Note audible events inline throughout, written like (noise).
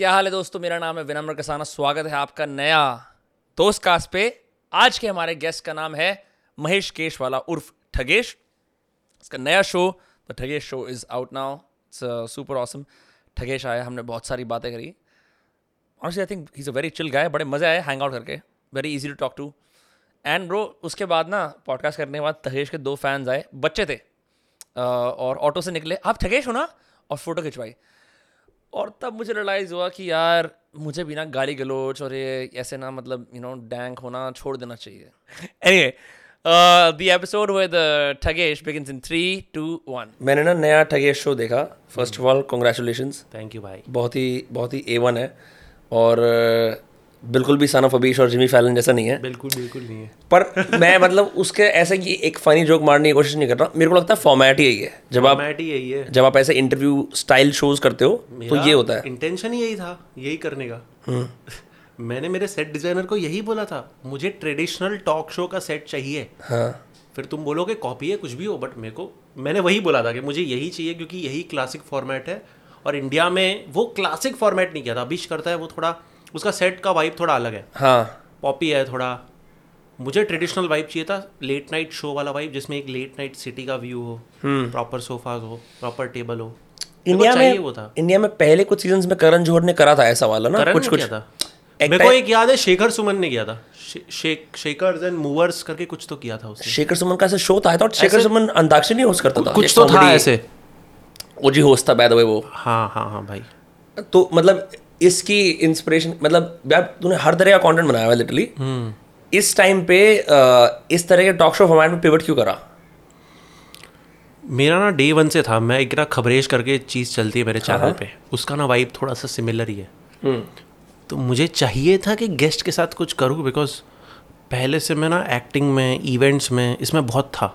क्या हाल है दोस्तों? मेरा नाम है विनम्र कसाना। स्वागत है आपका नया दोस्त कास्ट पे। आज के हमारे गेस्ट का नाम है महेश केशवाला उर्फ़ ठगेश। इसका नया show the Thugesh show is out now it's super awesome Thugesh आया हमने बहुत सारी बातें करी। Honestly I think he a very chill guy बड़े मज़े आए हैंग आउट करके। Very easy to talk to and bro उसके बाद ना पॉडकास्ट करने के बाद ठगेश के दो फैंस आए। बच्चे थे। अ, और ऑटो से निकले। आप ठगेश हो ना? और फ़ोटो खिंचवाई। और तब मुझे रिलाइज़ हुआ कि यार मुझे बिना ना गाली गलोच और ये ऐसे ना मतलब यू नो डैंक होना छोड़ देना चाहिए। Anyway the episode with Thugesh begins in three two one मैंने ना नया ठगेश शो देखा। First of all congratulation thank you भाई बहुत ही बहुत ही ए वन है। और uh, बिल्कुल भी सन ऑफ़ अबीश और जिमी फैलन जैसा नहीं है। बिल्कुल बिल्कुल नहीं है। पर मैं मतलब उसके ऐसे कि एक फनी जोक मारने की कोशिश नहीं कर रहा मेरे को लगता है फॉर्मेट यही है। जब आप ही यही है। जब आप ऐसे इंटरव्यू स्टाइल शोज़ करते हो तो ये होता है। इंटेंशन ही यही था यही करने का। (laughs) मैंने मेरे सेट डिज़ाइनर को यही बोला था मुझे ट्रेडिशनल टॉक शो का सेट चाहिए। हाँ। फिर तुम बोलोगे कॉपी है कुछ भी हो बट मेरे को मैंने वही बोला था कि मुझे यही चाहिए क्योंकि यही क्लासिक फॉर्मेट है और इंडिया में वो क्लासिक फॉर्मेट नहीं किया था। अभिश करता है वो थोड़ा उसका सेट का वाइब थोड़ा अलग है। हाँ। पॉपी है थोड़ा। मुझे ट्रेडिशनल वाइब चाहिए था लेट नाइट शो वाला वाइब जिसमें एक लेट नाइट सिटी का व्यू हो प्रॉपर सोफाज हो प्रॉपर टेबल हो। इंडिया में वो था। इंडिया में पहले कुछ सीजन्स में करण जौहर ने करा था ऐसा वाला ना कुछ कुछ था। मेरे को एक याद है शेखर सुमन ने किया था। शे, शेक शेकर्स एंड मूवर्स करके कुछ तो किया था उसने। शेखर सुमन का ऐसा शो था तो शेखर सुमन अंताक्षरी होस्ट करता था कुछ तो था ऐसे। ओजी होस्ट था बाय द वे वो। हाँ हाँ हाँ भाई। तो मतलब इसकी इंस्पिरेशन मतलब यार तूने हर तरह का कंटेंट बनाया हुआ लिटरली हम्म। इस टाइम पे इस तरह के टॉक शो फॉर्मेट में पिवट क्यों करा? मेरा ना डे वन से था मैं एक ना खबरेश करके चीज़ चलती है मेरे चैनल पे। उसका ना वाइब थोड़ा सा सिमिलर ही है। तो मुझे चाहिए था कि गेस्ट के साथ कुछ करूँ बिकॉज़ पहले से मैं ना एक्टिंग में इवेंट्स में इसमें बहुत था।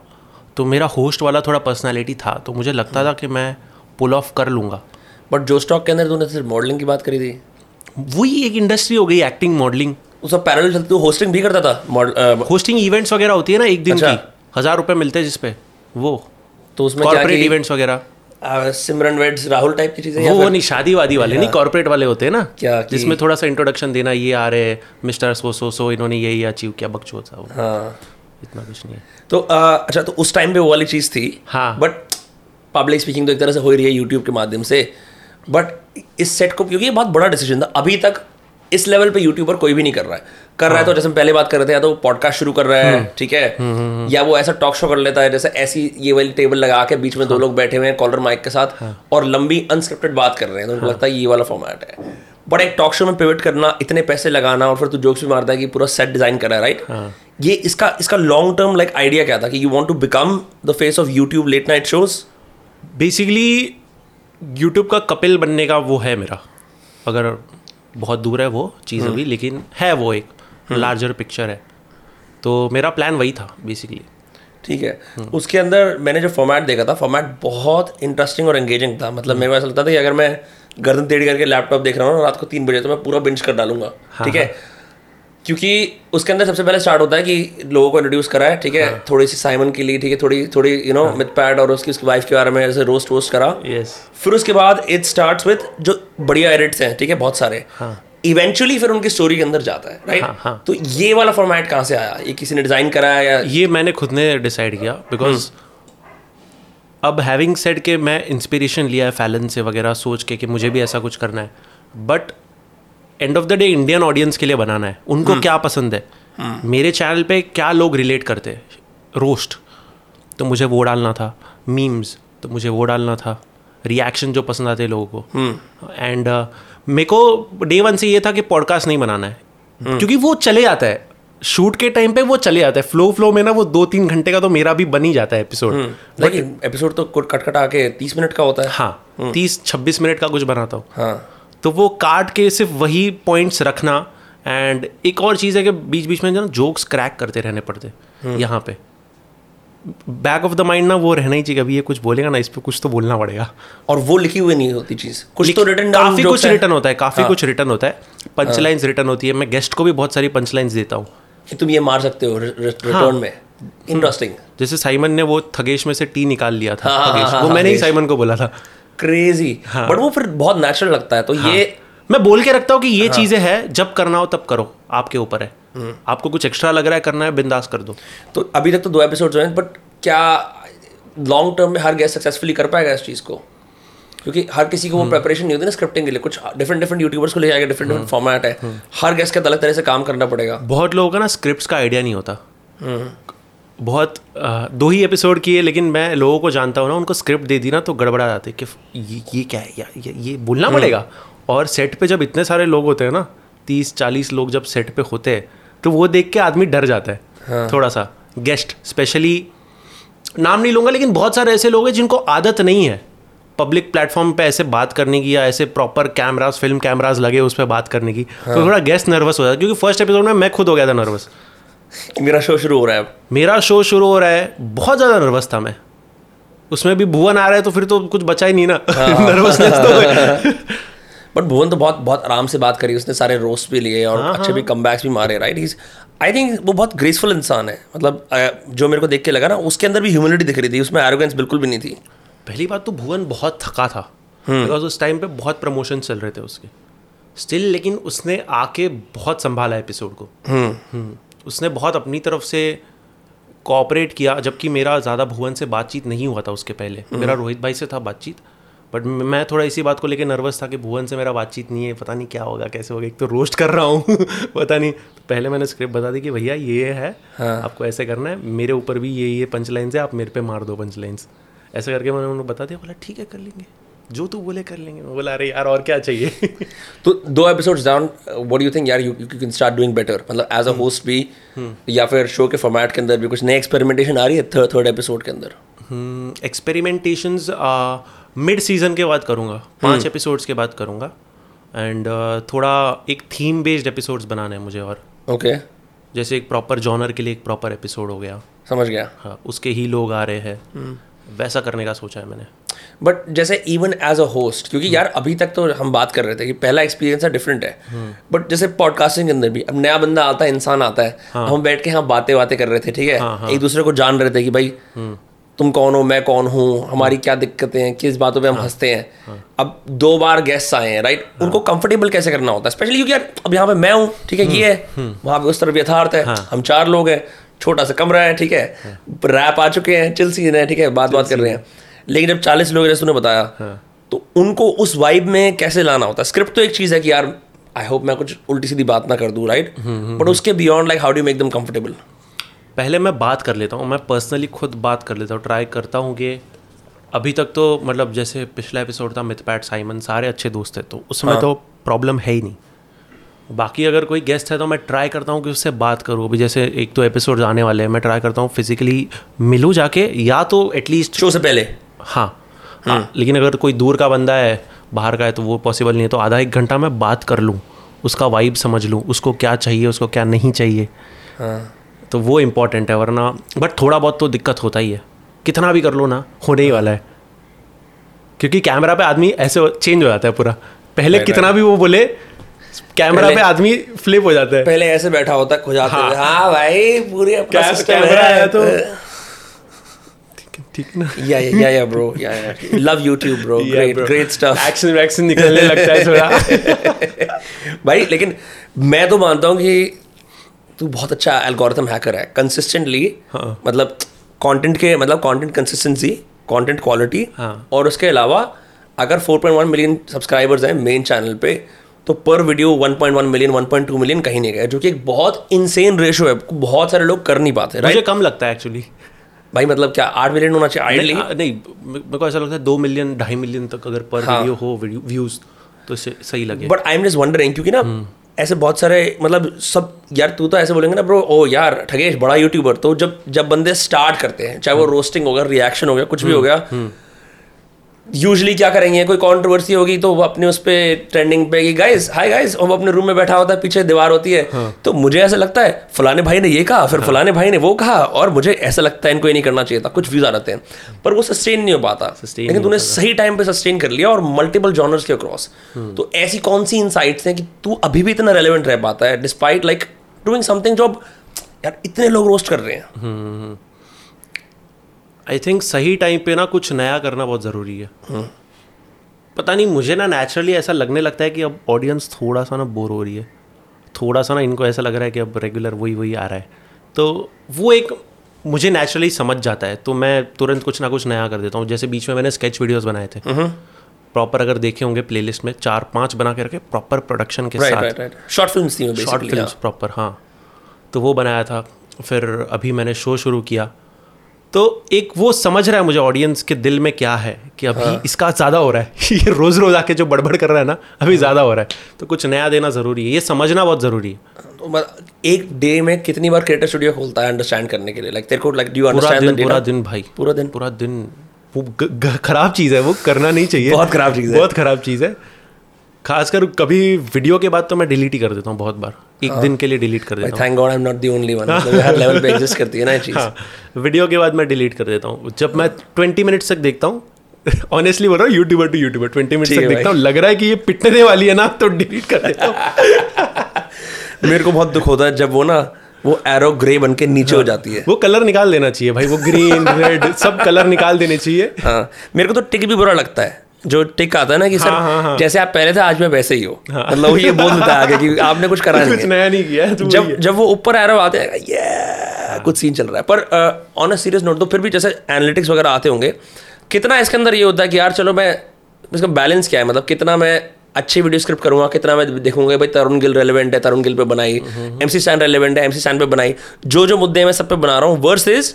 तो मेरा होस्ट वाला थोड़ा पर्सनालिटी था तो मुझे लगता था कि मैं पुल ऑफ़ कर लूँगा। बट जो स्टॉक के अंदर तूने सिर्फ़ मॉडलिंग की बात करी थी। वही एक इंडस्ट्री हो गई एक्टिंग मॉडलिंग उसका पैरेलल चलते तू होस्टिंग भी करता था। मॉडल होस्टिंग इवेंट्स वगैरह होती है ना एक दिन अच्छा। की हज़ार रुपये मिलते हैं जिसपे। वो। तो उसमें कॉर्पोरेट इवेंट्स वगैरह। सिमरन वेड्स राहुल टाइप की चीज़ें वो वो नहीं शादी वादी वाले नहीं कॉर्पोरेट वाले होते हैं ना। क्या जिसमें थोड़ा सा इंट्रोडक्शन देना ये आ रहे हैं मिस्टर सो सो सो इन्होंने यही अचीव किया बकचोद सा वो हाँ। इतना कुछ नहीं है। तो अच्छा तो उस टाइम पे वो वाली चीज़ थी। हाँ। बट पब्लिक स्पीकिंग तो एक तरह से हो रही है यूट्यूब के माध्यम से। बट इस सेट को क्योंकि ये बहुत बड़ा डिसीज़न था अभी तक इस लेवल पे यूट्यूबर कोई भी नहीं कर रहा है कर रहा है तो हाँ। जैसे हम पहले बात कर रहे थे या तो पॉडकास्ट शुरू कर रहा हम्म। है ठीक है या वो ऐसा टॉक शो कर लेता है जैसे ऐसी ये वाली टेबल लगा के बीच में दो हाँ। लोग बैठे हुए हैं कॉलर माइक के साथ और लंबी अनस्क्रिप्टेड बात कर रहे हैं तो हाँ। उनको लगता है ये वाला फॉर्मेट है बट एक टॉक शो में पिवट करना इतने पैसे लगाना और फिर तू जोक्स भी मारता है कि पूरा सेट डिज़ाइन करा है राइट हाँ। ये इसका इसका लॉन्ग टर्म लाइक आइडिया क्या था कि you want to become the face of YouTube late night shows basically YouTube का कपिल बनने का वो है मेरा। अगर बहुत दूर है वो चीज़ अभी लेकिन है वो एक लार्जर पिक्चर है। तो मेरा प्लान वही था बेसिकली ठीक है। उसके अंदर मैंने जो फॉर्मेट देखा था फॉर्मेट बहुत इंटरेस्टिंग और एंगेजिंग था। मतलब मेरे को ऐसा लगता था कि अगर मैं गर्दन टेढ़ी करके लैपटॉप देख रहा हूँ रात को तीन बजे तो मैं पूरा बिंच कर डालूँगा। ठीक है। क्योंकि उसके अंदर सबसे पहले स्टार्ट होता है कि लोगों को इंट्रोड्यूस करा है ठीक है? हाँ. थोड़ी सी साइमन के लिए ठीक है? थोड़ी थोड़ी यू नो मिथ पैड और उसकी उसकी वाइफ के बारे में ऐसे रोस्ट वोस्ट करा। यस फिर उसके बाद इट स्टार्ट्स विद जो बढ़िया एडिट्स हैं ठीक है? बहुत सारे। इवेंचुअली फिर उनकी स्टोरी के अंदर जाता है राइट हाँ, हाँ। तो ये वाला फॉर्मेट कहाँ से आया? ये किसी ने डिज़ाइन कराया या ये मैंने खुद ने डिसाइड किया बिकॉज़ अब हैविंग सेड के मैं इंस्पिरेशन लिया है फैलन से वगैरह सोच के कि मुझे भी ऐसा कुछ करना है but end of the day Indian audience के लिए बनाना है। उनको क्या पसंद है? मेरे चैनल पे क्या लोग रिलेट करते हैं? रोस्ट तो मुझे वो डालना था। मीम्स तो मुझे वो डालना था। रिएक्शन जो पसंद आते हैं लोगों को। एंड uh, मेरे को डे वन से ये था कि पॉडकास्ट नहीं बनाना है। hmm. क्योंकि वो चले जाता है। शूट के टाइम पे वो चले जाता है। फ्लो फ्लो में ना वो दो तीन घंटे का तो मेरा भी बन ही जाता है एपिसोड लेकिन एपिसोड तो कट कट आके तीस मिनट का होता है। हाँ तीस छब्बीस मिनट का कुछ बनाता हूँ। हाँ। तो वो काट के सिर्फ़ वही पॉइंट्स रखना एंड एक और चीज़ है कि बीच बीच में जो ना जोक्स क्रैक करते रहने पड़ते यहाँ पे। बैक ऑफ़ द माइंड ना वो रहना ही चाहिए अभी ये कुछ बोलेगा ना इस पर कुछ तो बोलना पड़ेगा। और वो लिखी हुई नहीं होती चीज़। कुछ तो रिटर्न काफ़ी कुछ रिटर्न होता है काफ़ी कुछ रिटर्न होता है। पंच लाइन्स रिटर्न होती है। मैं गेस्ट को भी बहुत सारी पंच लाइन्स देता हूँ। कि तुम ये मार सकते हो रिटर्न में। इंटरेस्टिंग जैसे साइमन ने वो थगेश में से टी निकाल लिया था हाँ, हाँ, वो हाँ, मैंने ही साइमन को बोला था। क्रेजी बट वो फिर बहुत नेचुरल लगता है तो ये मैं बोल के रखता हूँ कि ये चीज़ें हैं जब करना हो तब करो आपके ऊपर है। आपको कुछ एक्स्ट्रा लग रहा है करना है बिंदास कर दो। तो अभी तक तो दो एपिसोड जो हैं बट क्या लॉन्ग टर्म में हर गेस्ट सक्सेसफुली कर पाएगा इस चीज़ को? क्योंकि हर किसी को वो प्रिपरेशन नहीं होती ना स्क्रिप्टिंग के लिए कुछ डिफरेंट डिफरेंट यूट्यूबर्स को ले जाएगा डिफरेंट डिफरेंट फॉर्मेट है। हर गेस्ट का अलग तरह से काम करना पड़ेगा। बहुत लोगों का ना स्क्रिप्ट का आइडिया नहीं होता। बहुत दो ही एपिसोड किए लेकिन मैं लोगों को जानता हूँ ना उनको स्क्रिप्ट दे दी ना तो गड़बड़ा जाते कि ये, ये क्या है? या, ये, ये बोलना पड़ेगा। और सेट पे जब इतने सारे लोग होते हैं ना तीस चालीस लोग जब सेट पे होते हैं तो वो देख के आदमी डर जाता है हाँ। थोड़ा सा गेस्ट स्पेशली नाम नहीं लूँगा लेकिन बहुत सारे ऐसे लोग हैं जिनको आदत नहीं है पब्लिक प्लेटफॉर्म पे ऐसे बात करने की या ऐसे प्रॉपर कैमराज फ़िल्म कैमराज लगे उस पर बात करने की। तो थोड़ा गेस्ट नर्वस हो जाता है क्योंकि फ़र्स्ट एपिसोड में मैं खुद हो गया था नर्वस कि मेरा शो शुरू हो रहा है मेरा शो शुरू हो रहा है बहुत ज़्यादा नर्वस था मैं। उसमें भी भुवन आ रहा है तो फिर तो कुछ बचा ही नहीं ना। (laughs) नर्वसनेस तो बट (laughs) भुवन तो बहुत बहुत आराम से बात करी उसने सारे रोस्ट भी लिए और अच्छे भी कम भी मारे राइट ही आई थिंक वो बहुत ग्रेसफुल इंसान है। मतलब जो मेरे को देख के लगा ना उसके अंदर भी ह्यूमिलिटी दिख रही थी उसमें एरोगेंस बिल्कुल भी नहीं थी। पहली बात तो भुवन बहुत थका था बिकॉज़ उस टाइम पे बहुत प्रमोशन चल रहे थे उसके। स्टिल लेकिन उसने आके बहुत संभाला एपिसोड को। हम्म। उसने बहुत अपनी तरफ़ से कोऑपरेट किया जबकि मेरा ज़्यादा भुवन से बातचीत नहीं हुआ था उसके पहले। मेरा रोहित भाई से था बातचीत बट मैं थोड़ा इसी बात को लेकर नर्वस था कि भुवन से मेरा बातचीत नहीं है पता नहीं क्या होगा कैसे होगा एक तो रोस्ट कर रहा हूँ (laughs) पता नहीं। तो पहले मैंने स्क्रिप्ट बता दी कि भैया ये है हाँ। आपको ऐसे करना है मेरे ऊपर भी ये ये पंच लाइन्स है आप मेरे पे मार दो पंच लाइन्स ऐसे करके मैंने उन्हें बता दिया बोला ठीक है कर लेंगे। जो तू बोले कर लेंगे। मैं बोला अरे यार और क्या चाहिए? (laughs) तो दो episodes down what do you think यार you you can start doing better मतलब एज अ होस्ट भी या फिर शो के फॉर्मेट के अंदर भी कुछ नई एक्सपेरिमेंटेशन आ रही है थर्ड थर्ड एपिसोड के अंदर? एक्सपेरिमेंटेशंस मिड सीज़न के बाद करूँगा। पाँच एपिसोड्स के बाद करूँगा। एंड थोड़ा एक थीम बेस्ड एपिसोड्स बनाने हैं मुझे और। Okay okay. जैसे एक प्रॉपर जॉनर के लिए एक प्रॉपर एपिसोड हो गया। समझ गया। हाँ उसके ही लोग आ रहे हैं। वैसा करने का सोचा है मैंने। बट जैसे इवन एज अ होस्ट क्योंकि यार अभी तक तो हम बात कर रहे थे कि पहला एक्सपीरियंस है डिफरेंट है। बट जैसे पॉडकास्टिंग के अंदर भी अब नया बंदा आता है इंसान आता है हम बैठ के यहाँ बातें बातें कर रहे थे ठीक है? एक दूसरे को जान रहे थे कि भाई तुम कौन हो मैं कौन हूँ हमारी क्या दिक्कतें हैं किस बातों पे हम हँसते हैं। अब दो बार गेस्ट आए हैं राइट उनको कंफर्टेबल कैसे करना होता है? स्पेशली क्योंकि यार अब यहाँ पे मैं हूँ ठीक है ये है। वहाँ पे उस तरफ़ यथार्थ है। हम चार लोग हैं छोटा सा कमरा है ठीक है? रैप आ चुके हैं चिल सीन है ठीक है? बात बात कर रहे हैं। लेकिन जब चालीस लोग जैसे उन्हें बताया तो उनको उस वाइब में कैसे लाना होता है? स्क्रिप्ट तो एक चीज़ है कि यार आई होप मैं कुछ उल्टी सीधी बात ना कर दूँ राइट बट उसके beyond like how do make them comfortable पहले मैं बात कर लेता हूँ मैं पर्सनली खुद बात कर लेता हूँ ट्राई करता हूँ कि अभी तक तो मतलब जैसे पिछला एपिसोड था मिथपैट साइमन सारे अच्छे दोस्त थे तो उसमें हाँ. तो प्रॉब्लम है ही नहीं। बाकी अगर कोई गेस्ट है तो मैं ट्राई करता हूँ कि उससे बात करूँ। अभी जैसे एक तो एपिसोड आने वाले हैं मैं ट्राई करता हूँ फिजिकली मिलूँ जाके या तो एटलीस्ट शो से पहले? हाँ हाँ लेकिन अगर कोई दूर का बंदा है बाहर का है तो वो पॉसिबल नहीं है। तो आधा एक घंटा मैं बात कर लूँ उसका वाइब समझ लूँ उसको क्या चाहिए उसको क्या नहीं चाहिए। हाँ। तो वो इंपॉर्टेंट है वरना बट थोड़ा बहुत तो दिक्कत होता ही है। कितना भी कर लो ना होने ही वाला है। क्योंकि कैमरा पे आदमी ऐसे चेंज हो जाता है पूरा। पहले कितना भी वो बोले कैमरा पे आदमी फ्लिप हो जाता है। पहले ऐसे बैठा होता खुजाते हाँ। हुए, हाँ भाई पूरी कैमरा है। आया तो। ठीक ना। या या या ब्रो या या। Love YouTube bro great great stuff action वैक्शन निकलने लगता है थोड़ा। (laughs) भाई लेकिन मैं तो मानता हूँ कि तू बहुत अच्छा एल्गोरिथम हैकर है। कंसिस्टेंटली हाँ। मतलब कंटेंट के मतलब कंटेंट कंसिस्टेंसी कंटेंट क्वालिटी हाँ। और उसके अलावा अगर 4.1 मिलियन सब्सक्राइबर्स हैं मेन चैनल पे तो पर वीडियो 1.1 मिलियन 1.2 मिलियन कहीं नहीं गया जो कि एक बहुत इंसेन रेशो है बहुत सारे लोग कर नहीं पाते मुझे कम लगता है एक्चुअली भाई मतलब क्या आठ मिलियन होना चाहिए आइडली नहीं नहीं? मेरे को ऐसा लगता है दो मिलियन ढाई मिलियन तक अगर पर हाँ। वीडियो हो व्यूज़ तो सही लगे। But I am just wondering क्योंकि ना ऐसे बहुत सारे मतलब सब यार तू तो ऐसे बोलेंगे ना ब्रो ओ यार ठगेश बड़ा यूट्यूबर तो जब जब बंदे स्टार्ट करते हैं चाहे वो रोस्टिंग हो गया रिएक्शन हो गया कुछ भी हो गया यूजली क्या करेंगे? कोई कंट्रोवर्सी होगी तो वो अपने उस पर ट्रेंडिंग पे कि गाइस हाय गाइस वो अपने रूम में बैठा होता है पीछे दीवार होती है। हाँ. तो मुझे ऐसा लगता है फलाने भाई ने ये कहा फिर हाँ. फलाने भाई ने वो कहा और मुझे ऐसा लगता है इनको ये नहीं करना चाहिए था। कुछ व्यूज़ आ जाते हैं। पर वो सस्टेन नहीं हो पाता। लेकिन तूने सही टाइम पे सस्टेन कर लिया और मल्टीपल जॉनर्स के अक्रॉस तो ऐसी कौन सी इनसाइट्स हैं कि तू अभी भी इतना रेलिवेंट रह पाता है डिस्पाइट लाइक डूइंग समथिंग जो यार इतने लोग रोस्ट कर रहे हैं। आई थिंक सही टाइम पे ना कुछ नया करना बहुत ज़रूरी है। पता नहीं मुझे ना नेचुरली ऐसा लगने लगता है कि अब ऑडियंस थोड़ा सा ना बोर हो रही है। थोड़ा सा ना इनको ऐसा लग रहा है कि अब रेगुलर वही वही आ रहा है। तो वो एक मुझे नेचुरली समझ जाता है तो मैं तुरंत कुछ ना कुछ नया कर देता हूँ। जैसे बीच में मैंने स्केच वीडियोस बनाए थे। प्रॉपर अगर देखे होंगे प्लेलिस्ट में चार पाँच बना के रखे प्रॉपर प्रोडक्शन के साथ। Short film short film proper हाँ। तो वो बनाया था। फिर अभी मैंने शो शुरू किया। तो एक वो समझ रहा है मुझे ऑडियंस के दिल में क्या है कि अभी हाँ। इसका ज़्यादा हो रहा है। (laughs) ये रोज़ रोज़ आके जो बड़बड़ कर रहा है ना अभी ज़्यादा हो रहा है। तो कुछ नया देना ज़रूरी है। ये समझना बहुत ज़रूरी है। तो एक डे में कितनी बार क्रिएटर स्टूडियो खोलता है अंडरस्टैंड करने के लिए? लाइक तेरे को लाइक डू अंडरस्टैंड पूरा दिन भाई। पूरा दिन? पूरा दिन। वो खराब चीज़ है। वो करना नहीं चाहिए। बहुत खराब चीज़ है। बहुत खराब चीज़ है। खासकर कभी वीडियो के बाद तो मैं डिलीट ही कर देता हूँ बहुत बार। एक हाँ। दिन के लिए डिलीट कर देता हूँ। Thank god I am not the only one her level पे एग्जिस्ट करती है ना चीज़। हाँ वीडियो के बाद मैं डिलीट कर देता हूँ। जब मैं ट्वेंटी मिनट्स तक देखता हूँ ऑनेस्टली बोल रहा हूँ YouTuber to YouTuber twenty minutes तक देखता हूँ लग रहा है कि ये पिटने वाली है ना तो डिलीट कर देता हूँ। (laughs) मेरे को बहुत दुख होता है जब वो ना वो एरो ग्रे बन के नीचे हाँ, हो। जाती है। वो कलर निकाल देना चाहिए भाई वो ग्रीन रेड सब कलर निकाल देने चाहिए। हाँ मेरे को तो टिक भी बुरा लगता है। जो टिक आता है ना कि सर हाँ, हाँ, हाँ। जैसे आप पहले थे आज मैं वैसे ही हो। हाँ. मतलब ये बोल देता है आगे कि आपने कुछ करा (laughs) नहीं कुछ नया नहीं किया जब जब वो ऊपर एरो आते हैं ये कुछ सीन चल रहा है। पर ऑन अ सीरियस नोट तो फिर भी जैसे एनालिटिक्स वगैरह आते होंगे कितना इसके अंदर ये होता है कि यार चलो मैं इसका बैलेंस क्या है? मतलब कितना मैं अच्छी वीडियो स्क्रिप्ट करूँगा कितना मैं देखूँगा भाई तरुण गिल रेलिवेंट है तरुण गिल पे बनाई एम सी सैन रेलिवेंट है एम सी सैन पे बनाई। जो जो मुद्दे मैं सब पे बना रहा हूँ वर्स इज़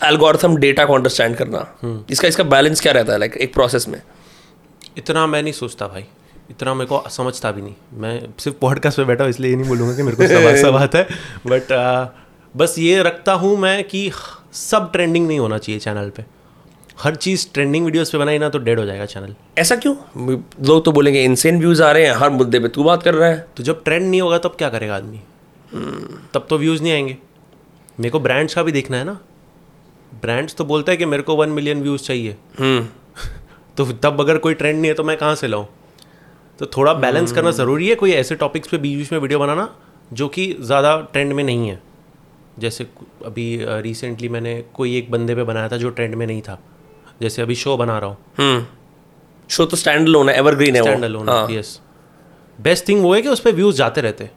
एल्गोरिथम डेटा को अंडरस्टैंड करना। इसका इसका बैलेंस क्या रहता है लाइक एक प्रोसेस में? इतना मैं नहीं सोचता भाई। इतना मेरे को समझता भी नहीं। मैं सिर्फ़ पॉडकास्ट पे बैठा हूँ इसलिए ये नहीं बोलूँगा कि मेरे को सब सब आता है बट बस ये रखता हूँ मैं कि सब ट्रेंडिंग नहीं होना चाहिए चैनल पे। हर चीज़ ट्रेंडिंग वीडियोस पे बनाई ना तो डेड हो जाएगा चैनल ऐसा क्यों? लोग तो बोलेंगे इनसेन व्यूज़ आ रहे हैं हर मुद्दे पे तू बात कर रहा है। तो जब ट्रेंड नहीं होगा तब क्या करेगा आदमी? तब तो व्यूज़ नहीं आएँगे। मेरे को ब्रांड्स का भी देखना है ना। ब्रांड्स तो बोलता है कि मेरे को वन मिलियन व्यूज़ चाहिए। हम्म। (laughs) तो तब अगर कोई ट्रेंड नहीं है तो मैं कहाँ से लाऊं? तो थोड़ा बैलेंस करना ज़रूरी है कोई ऐसे टॉपिक्स पे बीच बीच में वीडियो बनाना जो कि ज़्यादा ट्रेंड में नहीं है। जैसे अभी रिसेंटली मैंने कोई एक बंदे पे बनाया था जो ट्रेंड में नहीं था। जैसे अभी शो बना रहा हूँ। हम्म। शो तो स्टैंड लोन है एवरग्रीन है स्टैंड अलोन हाँ। यस बेस्ट थिंग वो है कि उस पर व्यूज़ जाते रहते।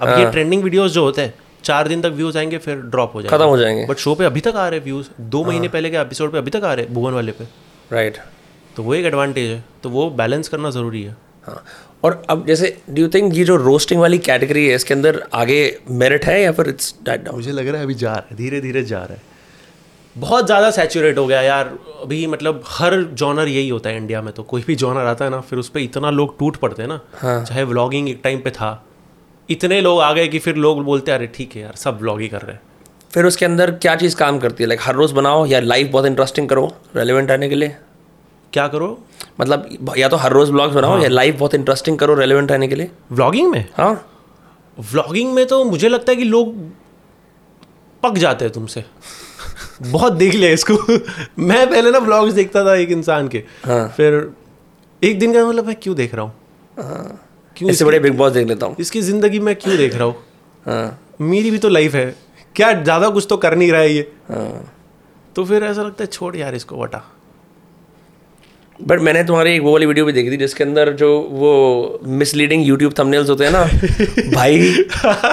अब ये ट्रेंडिंग वीडियोज़ जो होते हैं चार दिन तक व्यूज़ आएँगे फिर ड्रॉप हो जाएँगे। खत्म हो जाएँगे। बट शो पे अभी तक आ रहे व्यूज़ दो महीने पहले के एपिसोड पे अभी तक आ रहे भुवन वाले पे। राइट तो वो एक एडवांटेज है तो वो बैलेंस करना ज़रूरी है। हाँ। और अब जैसे डू यू थिंक ये जो रोस्टिंग वाली कैटेगरी है इसके अंदर आगे मेरिट है या फिर इट्स डाइट डाउन मुझे लग रहा है अभी जा रहा है धीरे धीरे जा रहा है। बहुत ज़्यादा सैचुरेट हो गया यार। अभी मतलब हर जॉनर यही होता है इंडिया में तो कोई भी जॉनर आता है ना फिर उस पर इतना लोग टूट पड़ते हैं ना। हाँ. चाहे व्लॉगिंग एक टाइम पे था इतने लोग आ गए कि फिर लोग बोलते हैं अरे ठीक है यार सब व्लॉग ही कर रहे हैं. फिर उसके अंदर क्या चीज़ काम करती है? लाइक हर रोज़ बनाओ या लाइफ बहुत इंटरेस्टिंग करो रेलिवेंट आने के लिए? क्या करो? मतलब या तो हर रोज़ ब्लॉग्स बनाओ या लाइफ बहुत इंटरेस्टिंग करो रेलिवेंट आने के लिए। व्लॉगिंग में? हाँ। व्लॉगिंग में तो मुझे लगता है कि लोग पक जाते हैं तुमसे। (laughs) बहुत देख लिया इसको। (laughs) मैं पहले ना ब्लॉग्स देखता था एक इंसान के। हाँ। फिर एक दिन का मतलब मैं क्यों देख रहा हूँ। क्यों इससे बड़े बिग बॉस देख लेता हूँ। इसकी ज़िंदगी में क्यों देख रहा हूँ? हाँ। मेरी भी तो लाइफ है। क्या ज़्यादा कुछ तो कर नहीं रहा है ये। हाँ। तो फिर ऐसा लगता है छोड़ यार इसको बटा बट मैंने तुम्हारी एक वो वाली वीडियो भी देखी थी जिसके अंदर जो वो मिसलीडिंग यूट्यूब थंबनेल्स होते हैं ना। (laughs) भाई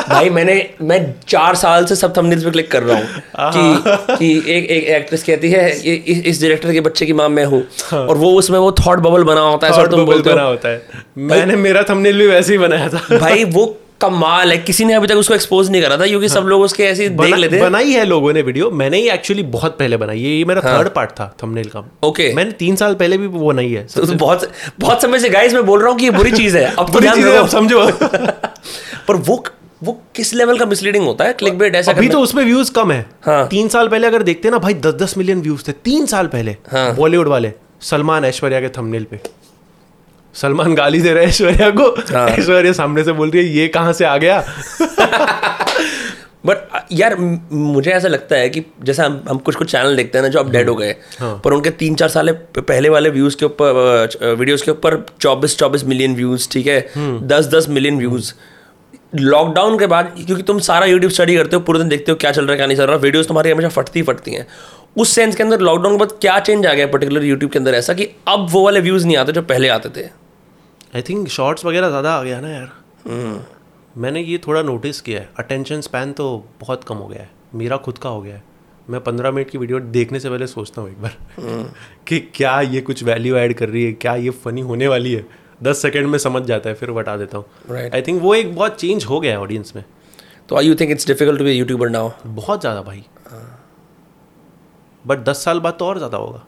भाई मैंने मैं चार साल से सब थंबनेल्स पे क्लिक कर रहा हूँ कि कि एक एक एक्ट्रेस कहती है ये इस, इस डायरेक्टर के बच्चे की माँ मैं हूँ। हाँ। और वो उसमें वो थॉट बबल बना होता है सर तुम बोलते बना हो होता है। मैंने मेरा थंबनेल भी वैसे ही बनाया था। भाई वो कमाल है किसी ने अभी तक उसको एक्सपोज नहीं करा था क्योंकि हाँ। सब लोग उसके ऐसे ही देख लेते हैं। बनाई है लोगों ने वीडियो मैंने ही एक्चुअली बहुत पहले बनाई है ये मेरा थर्ड पार्ट था थंबनेल का। ओके मैंने तीन साल पहले भी वो बनाई है तो, तो बहुत बहुत समय से गाइस मैं बोल रहा हूँ कि ये बुरी चीज़ है अब तो बुरी चीज़ है, समझो। (laughs) पर वो वो किस लेवल का मिसलीडिंग होता है? क्लिक बेट ऐसा अभी तो उसमें व्यूज़ कम है। हाँ। तीन साल पहले अगर देखते ना भाई दस दस मिलियन व्यूज़ थे तीन साल पहले हाँ। बॉलीवुड वाले सलमान ऐश्वर्या के थंबनेल पे। सलमान गाली दे रहे हैं ऐश्वर्या को। हाँ। ऐश्वर्या सामने से बोल रही है ये कहाँ से आ गया? (laughs) बट यार मुझे ऐसा लगता है कि जैसे हम हम कुछ कुछ चैनल देखते हैं ना जो अब डेड हो गए पर उनके तीन चार साल पहले वाले व्यूज़ के ऊपर वीडियोस के ऊपर चौबीस चौबीस मिलियन व्यूज़ ठीक है? दस दस मिलियन व्यूज़ लॉकडाउन के बाद क्योंकि तुम सारा यूट्यूब स्टडी करते हो पूरे दिन देखते हो क्या चल रहा है क्या नहीं चल रहा वीडियोस तुम्हारी हमेशा फटती फटती हैं। उस सेंस के अंदर लॉकडाउन के बाद क्या चेंज आ गया पर्टिकुलर यूट्यूब के अंदर? ऐसा कि अब वो वाले व्यूज़ नहीं आते जो पहले आते थे। आई थिंक शॉर्ट्स वगैरह ज़्यादा आ गया ना यार। मैंने ये थोड़ा नोटिस किया है। अटेंशन स्पैन तो बहुत कम हो गया है। मेरा खुद का हो गया है। मैं पंद्रह मिनट की वीडियो देखने से पहले सोचता हूँ एक बार (laughs) कि क्या ये कुछ वैल्यू ऐड कर रही है? क्या ये फनी होने वाली है? दस सेकेंड में समझ जाता है फिर बता देता हूँ। Right. आई थिंक वो एक बहुत चेंज हो गया है ऑडियंस में। तो I you think it's difficult to be YouTuber now बहुत ज़्यादा भाई। बट दस साल बाद तो और ज़्यादा होगा।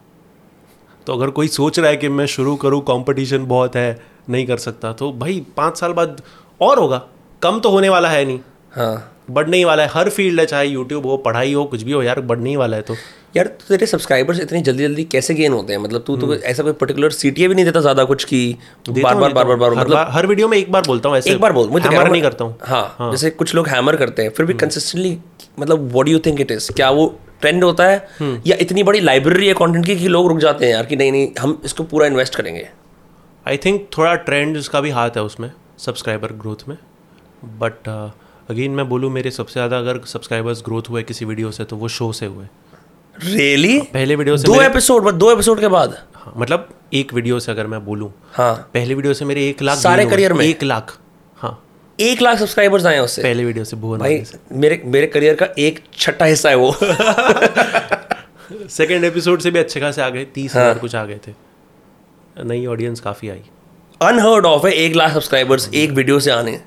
तो अगर कोई सोच रहा है कि मैं शुरू करूँ कंपटीशन बहुत है नहीं कर सकता। तो भाई पाँच साल बाद और होगा। कम तो होने वाला है नहीं। हाँ। बढ़ने ही वाला है। हर फ़ील्ड है चाहे यूट्यूब हो पढ़ाई हो कुछ भी हो यार बढ़ने ही वाला है तो। यार तो तेरे सब्सक्राइबर्स इतनी जल्दी जल्दी कैसे गेन होते हैं? मतलब तू तो ऐसा कोई पर्टिकुलर सीटीए भी नहीं देता ज़्यादा कुछ की देता बार बार बार बार बार मतलब हर वीडियो में एक बार बोलता हूँ एक बार बोल मुझे hammer नहीं करता हूँ। हाँ, जैसे कुछ लोग हैमर करते हैं फिर भी कंसिस्टेंटली मतलब what you think it is क्या वो ट्रेंड होता है? या इतनी बड़ी लाइब्रेरी है कंटेंट की कि लोग रुक जाते हैं यार कि नहीं नहीं हम इसको पूरा इन्वेस्ट करेंगे? आई थिंक थोड़ा ट्रेंड उसका भी हाथ है उसमें सब्सक्राइबर ग्रोथ में। बट अगेन मैं बोलूँ मेरे सबसे ज़्यादा अगर सब्सक्राइबर्स ग्रोथ हुए किसी वीडियो से तो वो शो से हुए। रियली पहले वीडियो से दो एपिसोड दो एपिसोड के बाद? हाँ, मतलब एक वीडियो से अगर मैं बोलूँ हाँ। पहले वीडियो से मेरे एक लाख सारे career में? एक लाख हाँ। एक लाख सब्सक्राइबर्स आए उससे? पहले वीडियो से भुवन भाई मेरे मेरे करियर का एक छठा हिस्सा है वो। (laughs) सेकेंड एपिसोड से भी अच्छे खासे आ गए तीस हाँ। हज़ार कुछ आ गए थे। नई ऑडियंस काफ़ी आई। अनहर्ड ऑफ़ है एक लाख सब्सक्राइबर्स एक वीडियो से आने।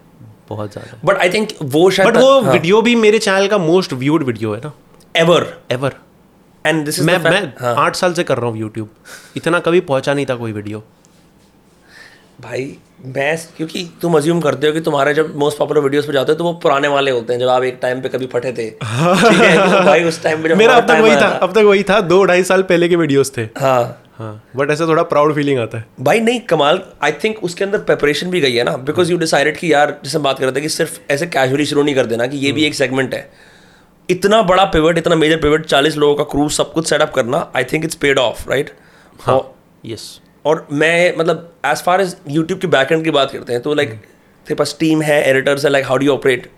बहुत ज़्यादा। बट आई थिंक वो शायद बट वो हाँ. वीडियो भी मेरे चैनल का मोस्ट व्यूड वीडियो है ना। एवर एवर एंड दिस मैं मैं आठ साल से कर रहा हूँ यूट्यूब इतना कभी पहुँचा नहीं था कोई वीडियो भाई मैं क्योंकि तुम अज्यूम करते हो कि तुम्हारे जब मोस्ट पॉपुलर वीडियोस पे जाते हो तो वो पुराने वाले होते हैं जब आप एक टाइम पे कभी फटे थे। ठीक है? तो भाई उस टाइम पे मेरा अब तक वही था अब तक वही था दो ढाई साल पहले के वीडियोस थे। हाँ। हाँ बट ऐसा थोड़ा प्राउड फीलिंग आता है। भाई नहीं कमाल आई थिंक उसके अंदर प्रिपरेशन भी गई है ना बिकॉज़ यू डिसाइडेड कि यार जैसे बात कर रहे थे कि सिर्फ़ ऐसे कैजुअली शुरू नहीं कर देना कि ये भी एक सेगमेंट है। इतना बड़ा पिवट इतना मेजर पिवट चालीस लोगों का क्रूज सब कुछ सेटअप करना I think it's paid off right हाँ यस और मैं मतलब एज फार एज यूट्यूब के बैकएंड की बात करते हैं तो लाइक तेरे पास टीम है एडिटर्स है like how do operate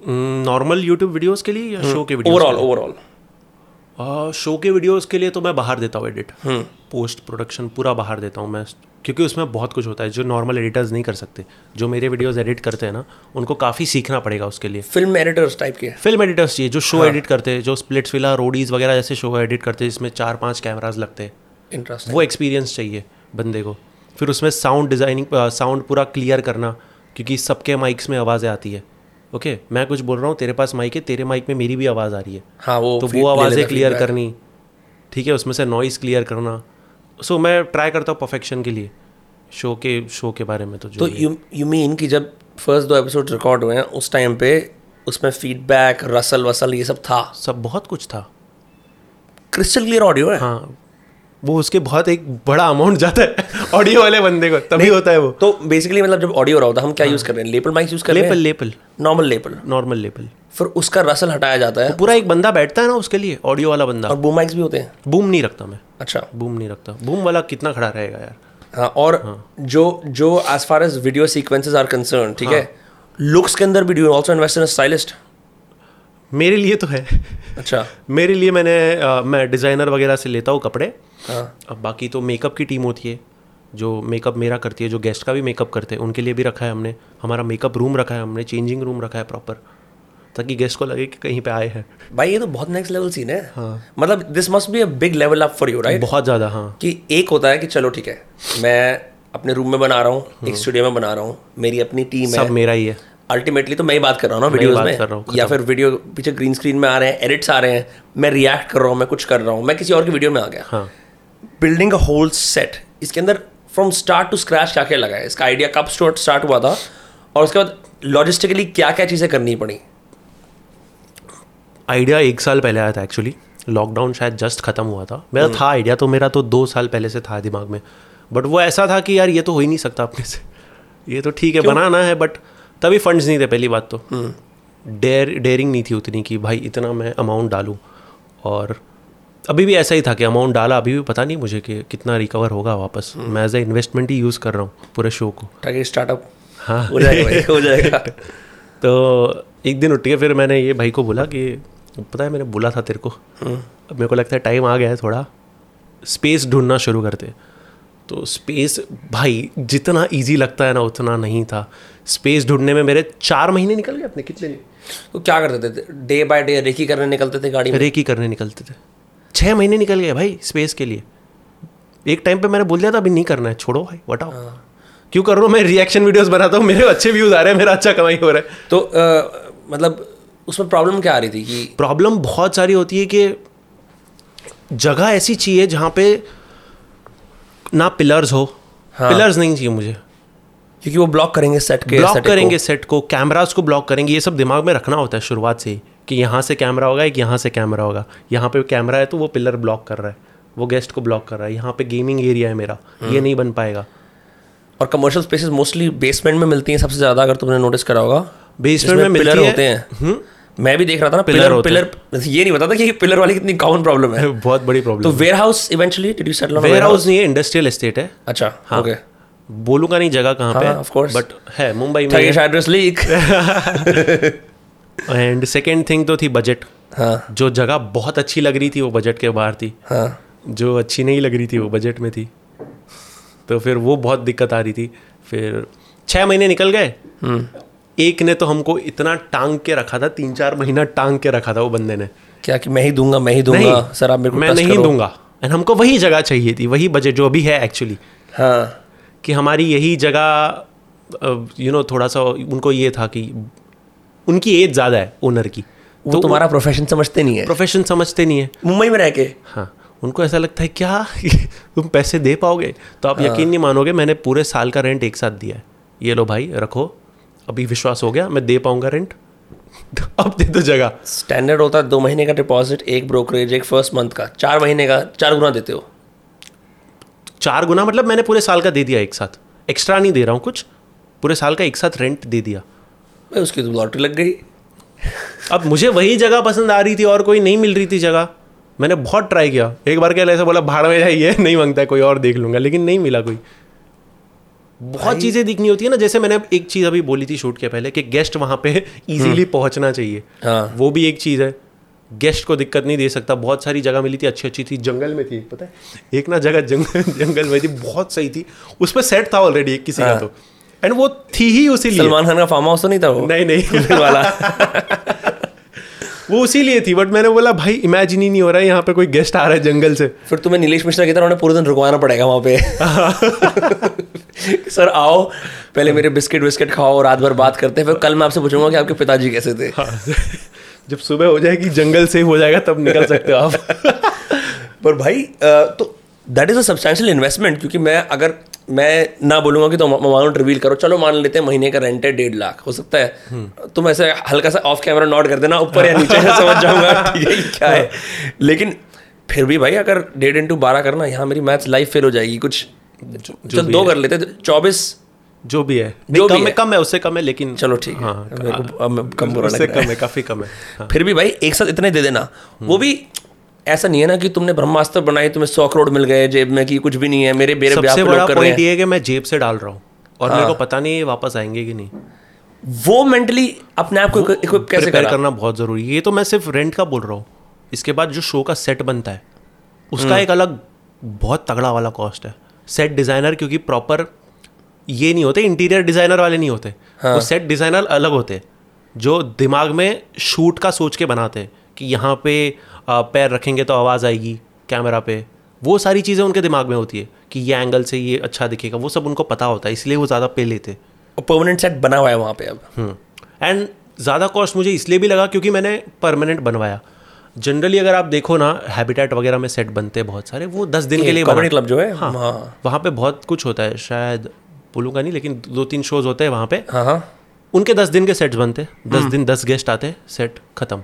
normal YouTube videos के लिए या शो के ओवरऑल ओवरऑल शो के वीडियोस के लिए तो मैं बाहर देता हूँ एडिट पोस्ट प्रोडक्शन पूरा बाहर देता हूँ मैं क्योंकि उसमें बहुत कुछ होता है जो नॉर्मल एडिटर्स नहीं कर सकते. जो मेरे वीडियोस एडिट करते हैं ना उनको काफ़ी सीखना पड़ेगा उसके लिए. फ़िल्म एडिटर्स टाइप के. फ़िल्म एडिटर्स चाहिए जो शो एडिट करते हैं जो स्प्लिट्स विला रोडीज वगैरह जैसे शो एडिट करते हैं जिसमें चार पाँच कैमराज लगते हैं. वो एक्सपीरियंस चाहिए बंदे को. फिर उसमें साउंड डिज़ाइनिंग साउंड पूरा क्लियर करना क्योंकि सबके माइक्स में आवाज़ें आती है. ओके okay, मैं कुछ बोल रहा हूँ तेरे पास माइक है तेरे माइक में मेरी भी आवाज़ आ रही है। हाँ वो तो वो आवाज़ें क्लियर करनी। ठीक है उसमें से नॉइस क्लियर करना। सो so, मैं ट्राई करता हूँ परफेक्शन के लिए। शो के शो के बारे में तो जो तो यू यू मीन कि जब फ़र्स्ट दो एपिसोड रिकॉर्ड हुए हैं उस टाइम पे उसमें फीडबैक रसल वसल ये सब था? सब बहुत कुछ था। क्रिस्टल क्लियर ऑडियो है? हाँ वो उसके बहुत एक बड़ा अमाउंट जाता है ऑडियो वाले बंदे को तभी होता है वो। तो बेसिकली मतलब जब ऑडियो रहा होता है हम क्या यूज़ कर रहे हैं? लेपल माइक यूज़ कर lapel lapel normal lapel normal lapel फिर उसका रसल हटाया जाता है। पूरा एक बंदा बैठता है ना उसके लिए ऑडियो वाला बंदा। और बूम माइक्स भी होते हैं। बूम नहीं रखता मैं। अच्छा। बूम नहीं रखता। बूम वाला कितना खड़ा रहेगा यार। हाँ और जो जो as far as video sequences are concern ठीक है? लुक्स के अंदर भी do also invest in stylist मेरे लिए तो है। अच्छा। मेरे लिए मैंने अ, मैं डिज़ाइनर वगैरह से लेता हूँ कपड़े। हाँ। अब बाकी तो मेकअप की टीम होती है जो मेकअप मेरा करती है जो गेस्ट का भी मेकअप करते हैं उनके लिए भी रखा है हमने। हमारा मेकअप रूम रखा है हमने चेंजिंग रूम रखा है प्रॉपर ताकि गेस्ट को लगे कि कहीं पे आए हैं। भाई ये तो बहुत नेक्स्ट लेवल सीन है। हाँ। मतलब this must be a big level up for you right बहुत ज़्यादा हाँ। कि एक होता है कि चलो ठीक है मैं अपने रूम में बना रहा हूँ एक स्टूडियो में बना रहा हूँ मेरी अपनी टीम है। सब मेरा ही है। अल्टीमेटली तो मैं ही बात कर रहा हूँ ना वीडियोस में या फिर वीडियो पीछे ग्रीन स्क्रीन में आ रहे हैं एडिट्स आ रहे हैं मैं रिएक्ट कर रहा हूँ मैं कुछ कर रहा हूँ मैं किसी और की वीडियो में आ गया। हाँ। बिल्डिंग अ होल सेट इसके अंदर फ्रॉम स्टार्ट टू स्क्रैच क्या क्या लगा है? इसका आइडिया कब स्टार्ट हुआ था? और उसके बाद लॉजिस्टिकली क्या क्या चीज़ें करनी पड़ी? आइडिया एक साल पहले आया था एक्चुअली लॉकडाउन शायद जस्ट खत्म हुआ था। मेरा था आइडिया तो मेरा तो दो साल पहले से था दिमाग में। बट वो ऐसा था कि यार ये तो हो ही नहीं सकता अपने से। ये तो ठीक है बनाना है बट तभी फंड्स नहीं थे पहली बात तो। डेयर डेयरिंग नहीं थी उतनी कि भाई इतना मैं अमाउंट डालूँ। और अभी भी ऐसा ही था कि अमाउंट डाला अभी भी पता नहीं मुझे कि कितना रिकवर होगा वापस। मैं एज ए इन्वेस्टमेंट ही यूज़ कर रहा हूँ पूरे शो को। ताकि स्टार्टअप हाँ। हो जाएगा हो जाएगा। (laughs) तो एक दिन उठ के फिर मैंने ये भाई को बोला कि पता है मैंने बोला था तेरे को। अब मेरे को लगता है टाइम आ गया है थोड़ा। स्पेस ढूंढना शुरू करते। तो स्पेस भाई जितना इजी लगता है ना उतना नहीं था। स्पेस ढूँढने में मेरे चार महीने निकल गए अपने कितने लिए तो क्या करते थे? डे बाय डे रेकी करने निकलते थे गाड़ी में? रेकी करने निकलते थे। छः महीने निकल गए भाई स्पेस के लिए। एक टाइम पे मैंने बोल दिया था अभी नहीं करना है छोड़ो भाई बताओ क्यों कर रहा हूँ मैं रिएक्शन वीडियोस बनाता हूँ? मेरे अच्छे व्यूज़ आ रहे हैं मेरा अच्छा कमाई हो रहा है। तो मतलब उसमें प्रॉब्लम क्या आ रही थी कि प्रॉब्लम बहुत सारी होती है कि जगह ऐसी चाहिए जहाँ पे ना पिलर्स हो। हाँ। पिलर्स नहीं चाहिए मुझे। क्योंकि वो ब्लॉक करेंगे सेट के ब्लॉक। करेंगे सेट को कैमरास को ब्लॉक करेंगे ये सब दिमाग में रखना होता है शुरुआत से ही कि यहाँ से कैमरा होगा एक यहाँ से कैमरा होगा। यहाँ पे कैमरा है तो वो पिलर ब्लॉक कर रहा है वो गेस्ट को ब्लॉक कर रहा है। यहाँ पे गेमिंग एरिया है मेरा हम्म। ये नहीं बन पाएगा। और कमर्शियल स्पेसेस मोस्टली बेसमेंट में मिलती हैं सबसे ज़्यादा अगर तुमने नोटिस करा होगा। बेसमेंट में पिलर होते हैं। मैं भी देख रहा था ना पिलर पिलर ये नहीं पता था कि पिलर वाली कितनी कॉमन प्रॉब्लम है। (laughs) बहुत बड़ी प्रॉब्लम तो warehouse eventually did you settle warehouse नहीं है इंडस्ट्रियल एस्टेट है। अच्छा हाँ। ओके बोलूँगा नहीं जगह कहाँ पे हाँ, बट है मुंबई में। Address leak and second thing तो थी बजट हाँ। जो जगह बहुत अच्छी लग रही थी वो बजट के बाहर थी। हाँ। जो अच्छी नहीं लग रही थी वो बजट में थी। तो फिर वो बहुत दिक्कत आ रही थी। फिर छः महीने निकल गए। हम्म। एक ने तो हमको इतना टांग के रखा था तीन चार महीना टांग के रखा था वो बंदे ने। क्या कि मैं ही दूँगा मैं ही दूँगा नहीं सर आप मेरे को मैं नहीं। दूँगा। एंड हमको वही जगह चाहिए थी वही बजट जो अभी है एक्चुअली हाँ। कि हमारी यही जगह यू नो थोड़ा सा उनको ये था कि उनकी एज ज़्यादा है ओनर की। वो तो तुम्हारा प्रोफेशन समझते नहीं है। प्रोफेशन समझते नहीं है। मुंबई में रह के? हाँ उनको ऐसा लगता है क्या? (laughs) तुम पैसे दे पाओगे? तो आप हाँ। यकीन नहीं मानोगे मैंने पूरे साल का रेंट एक साथ दिया है। ये लो भाई रखो। अभी विश्वास हो गया मैं दे पाऊँगा रेंट (laughs) अब दे दो जगह। स्टैंडर्ड होता है दो महीने का डिपॉजिट एक ब्रोकरेज एक फ़र्स्ट मंथ का। चार महीने का चार गुना देते हो। चार गुना मतलब मैंने पूरे साल का दे दिया एक साथ। एक्स्ट्रा नहीं दे रहा हूँ कुछ। पूरे साल का एक साथ रेंट दे दिया। भाई उसकी तो लॉटरी लग गई। अब मुझे वही जगह पसंद आ रही थी और कोई नहीं मिल रही थी जगह। मैंने बहुत ट्राई किया। एक बार क्या ऐसा बोला भाड़ में जाइए (laughs) नहीं माँगता है कोई और देख लूँगा। लेकिन नहीं मिला कोई। बहुत चीज़ें दिखनी होती है ना जैसे मैंने एक चीज़ अभी बोली थी शूट के पहले कि गेस्ट वहाँ पे (laughs) इजीली पहुँचना चाहिए। हाँ। वो भी एक चीज़ है। गेस्ट को दिक्कत नहीं दे सकता। बहुत सारी जगह मिली थी अच्छी अच्छी थी। जंगल में थी पता है? एक ना जगह जंगल (laughs) जंगल में थी बहुत सही थी। उस पर सेट था ऑलरेडी एक किसी का हाँ। तो। एंड वो थी ही उसी लिए। सलमान खान का फार्म हाउस तो नहीं था वो? नहीं नहीं। (laughs) वाला। (laughs) वो उसी लिए थी बट मैंने बोला भाई इमेजिन ही नहीं हो रहा है यहाँ पे कोई गेस्ट आ रहा है जंगल से। फिर तुम्हें नीलेश मिश्रा की तरह उन्हें पूरे दिन रुकवाना पड़ेगा वहाँ पे। सर आओ पहले मेरे बिस्किट विस्किट खाओ रात भर बात करते हैं फिर कल मैं आपसे पूछूँगा कि आपके पिताजी कैसे थे। जब सुबह हो जाएगी जंगल सेफ़ हो जाएगा तब निकल सकते हो आप। (laughs) पर भाई तो that is a substantial investment क्योंकि मैं अगर मैं ना बोलूँगा कि तुम अमाउंट रिवील करो चलो मान लेते हैं महीने का रेंट है डेढ़ लाख हो सकता है। तुम ऐसे हल्का सा ऑफ़ कैमरा नॉट कर देना ऊपर या नीचे समझ जाऊँगा (laughs) ठीक है क्या है। लेकिन फिर भी भाई अगर डेढ़ इंटू बारह करना यहाँ मेरी मैथ्स लाइफ फेल हो जाएगी कुछ चल दो कर लेते चौबीस जो भी है। जो कम भी है। है। कम है उससे कम है लेकिन चलो ठीक है। हाँ, अब कम बुरा उससे कम है काफ़ी कम है। हाँ। फिर भी भाई एक साथ इतने दे देना। वो भी ऐसा नहीं है ना कि तुमने ब्रह्मास्त्र बनाई तुम्हें सौ करोड़ मिल गए जेब में कि कुछ भी नहीं है मेरे मेरे ब्याह सबसे बड़ा कर रहे पॉइंट हैं। ये है कि मैं जेब से डाल रहा हूँ और मेरे हाँ। को पता नहीं वापस आएँगे कि नहीं। वो मेंटली अपने आप को इक्विप कैसे करा? करना बहुत ज़रूरी है। ये तो मैं सिर्फ़ रेंट का बोल रहा हूँ। इसके बाद जो शो का सेट बनता है उसका एक अलग बहुत तगड़ा वाला कॉस्ट है। सेट डिज़ाइनर क्योंकि प्रॉपर ये नहीं होते इंटीरियर डिज़ाइनर वाले नहीं होते। हाँ. वो सेट डिज़ाइनर अलग होते जो दिमाग में शूट का सोच के बनाते हैं कि यहाँ पे पैर रखेंगे तो आवाज़ आएगी कैमरा पे। वो सारी चीज़ें उनके दिमाग में होती है कि ये एंगल से ये अच्छा दिखेगा वो सब उनको पता होता है इसलिए वो ज़्यादा पे लेते हैं। परमानेंट सेट बना हुआ है वहाँ पे अब। एंड ज़्यादा कॉस्ट मुझे इसलिए भी लगा क्योंकि मैंने परमानेंट बनवाया। जनरली अगर आप देखो ना हैबिटेट वगैरह में सेट बनते हैं बहुत सारे वो दस दिन के लिए क्लब जो है हाँ हाँ। वहाँ पे बहुत कुछ होता है शायद बोलूँगा नहीं लेकिन दो तीन शोज़ होते हैं वहाँ पे। हाँ हाँ। उनके दस दिन के सेट्स बनते हैं। दस दिन दस गेस्ट आते हैं सेट खत्म।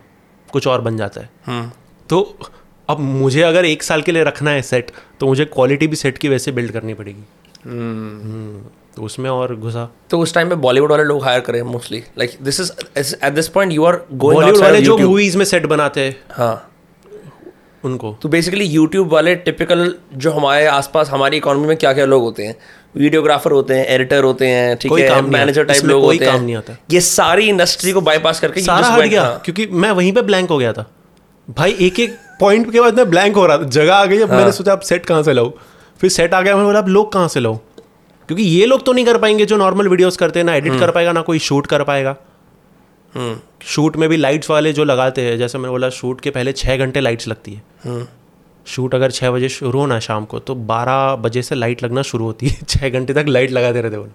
कुछ और बन जाता है। हम्म। तो अब मुझे अगर एक साल के लिए रखना है सेट तो मुझे क्वालिटी भी सेट की वैसे बिल्ड करनी पड़ेगी। हम्म, तो उसमें और घुसा। तो उस टाइम पे बॉलीवुड वाले लोग हायर करें mostly like this is at this point you are going Bollywood वाले जो मूवीज़ में सेट बनाते हैं। हाँ। उनको। तो बेसिकली यूट्यूब वाले टिपिकल जो हमारे आसपास हमारी इकोनॉमी में क्या क्या लोग होते हैं वीडियोग्राफर होते हैं एडिटर होते हैं ठीक है मैनेजर टाइप लोग होते काम हैं। नहीं आता। ये सारी इंडस्ट्री को बाईपास करके सारा हट गया हाँ। क्योंकि मैं वहीं पे ब्लैंक हो गया था। भाई एक एक पॉइंट के बाद मैं ब्लैंक हो रहा था। जगह आ गई अब मैंने सोचा अब सेट कहाँ से लाऊं? फिर सेट आ गया मैंने बोला अब लोग कहाँ से लाऊं? क्योंकि ये लोग तो नहीं कर पाएँगे जो नॉर्मल वीडियोस करते हैं ना एडिट कर पाएगा ना कोई शूट कर पाएगा। शूट में भी लाइट्स वाले जो लगाते हैं जैसे मैंने बोला शूट के पहले छः घंटे लाइट्स लगती है। शूट अगर छः बजे शुरू होना है शाम को तो बारह बजे से लाइट लगना शुरू होती है। (laughs) छः घंटे तक लाइट लगाते रहते वो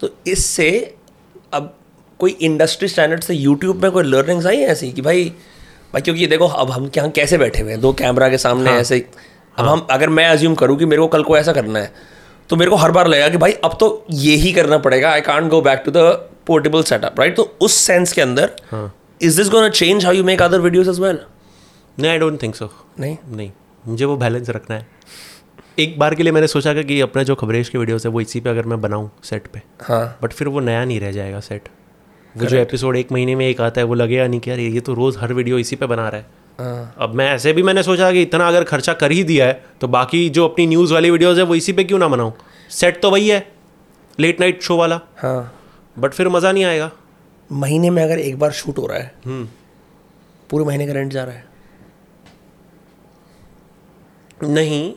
तो इससे अब कोई इंडस्ट्री स्टैंडर्ड से यूट्यूब में कोई लर्निंग्स आई हैं ऐसी कि भाई भाई क्योंकि देखो अब हम यहाँ कैसे बैठे हुए हैं? दो कैमरा के सामने हाँ। ऐसे। अब हाँ, हम अगर मैं अज्यूम करूँ कि मेरे को कल को ऐसा करना है तो मेरे को हर बार लगेगा कि भाई अब तो ये ही करना पड़ेगा। I can't go back to the portable setup right तो उस सेंस के अंदर। Is this gonna change how you make other videos as well नहीं आई डोंट थिंक सो नहीं? नहीं. मुझे वो बैलेंस रखना है. एक बार के लिए मैंने सोचा कि अपने जो खबरेश के वीडियोस है वो इसी पे अगर मैं बनाऊँ सेट पे. हाँ. बट फिर वो नया नहीं रह जाएगा सेट वो जो एपिसोड एक महीने में एक आता है वो लगेगा नहीं कि यार ये तो रोज़ हर वीडियो इसी पे बना रहा है. हाँ. अब मैं ऐसे भी मैंने सोचा कि इतना अगर खर्चा कर ही दिया है तो बाकी जो अपनी न्यूज़ वाली वीडियोज़ है वो इसी पे क्यों ना बनाऊँ? सेट तो वही है. लेट नाइट शो वाला. हाँ. बट फिर मज़ा नहीं आएगा. महीने में अगर एक बार शूट हो रहा है हम्म. पूरे महीने का रेंट जा रहा है नहीं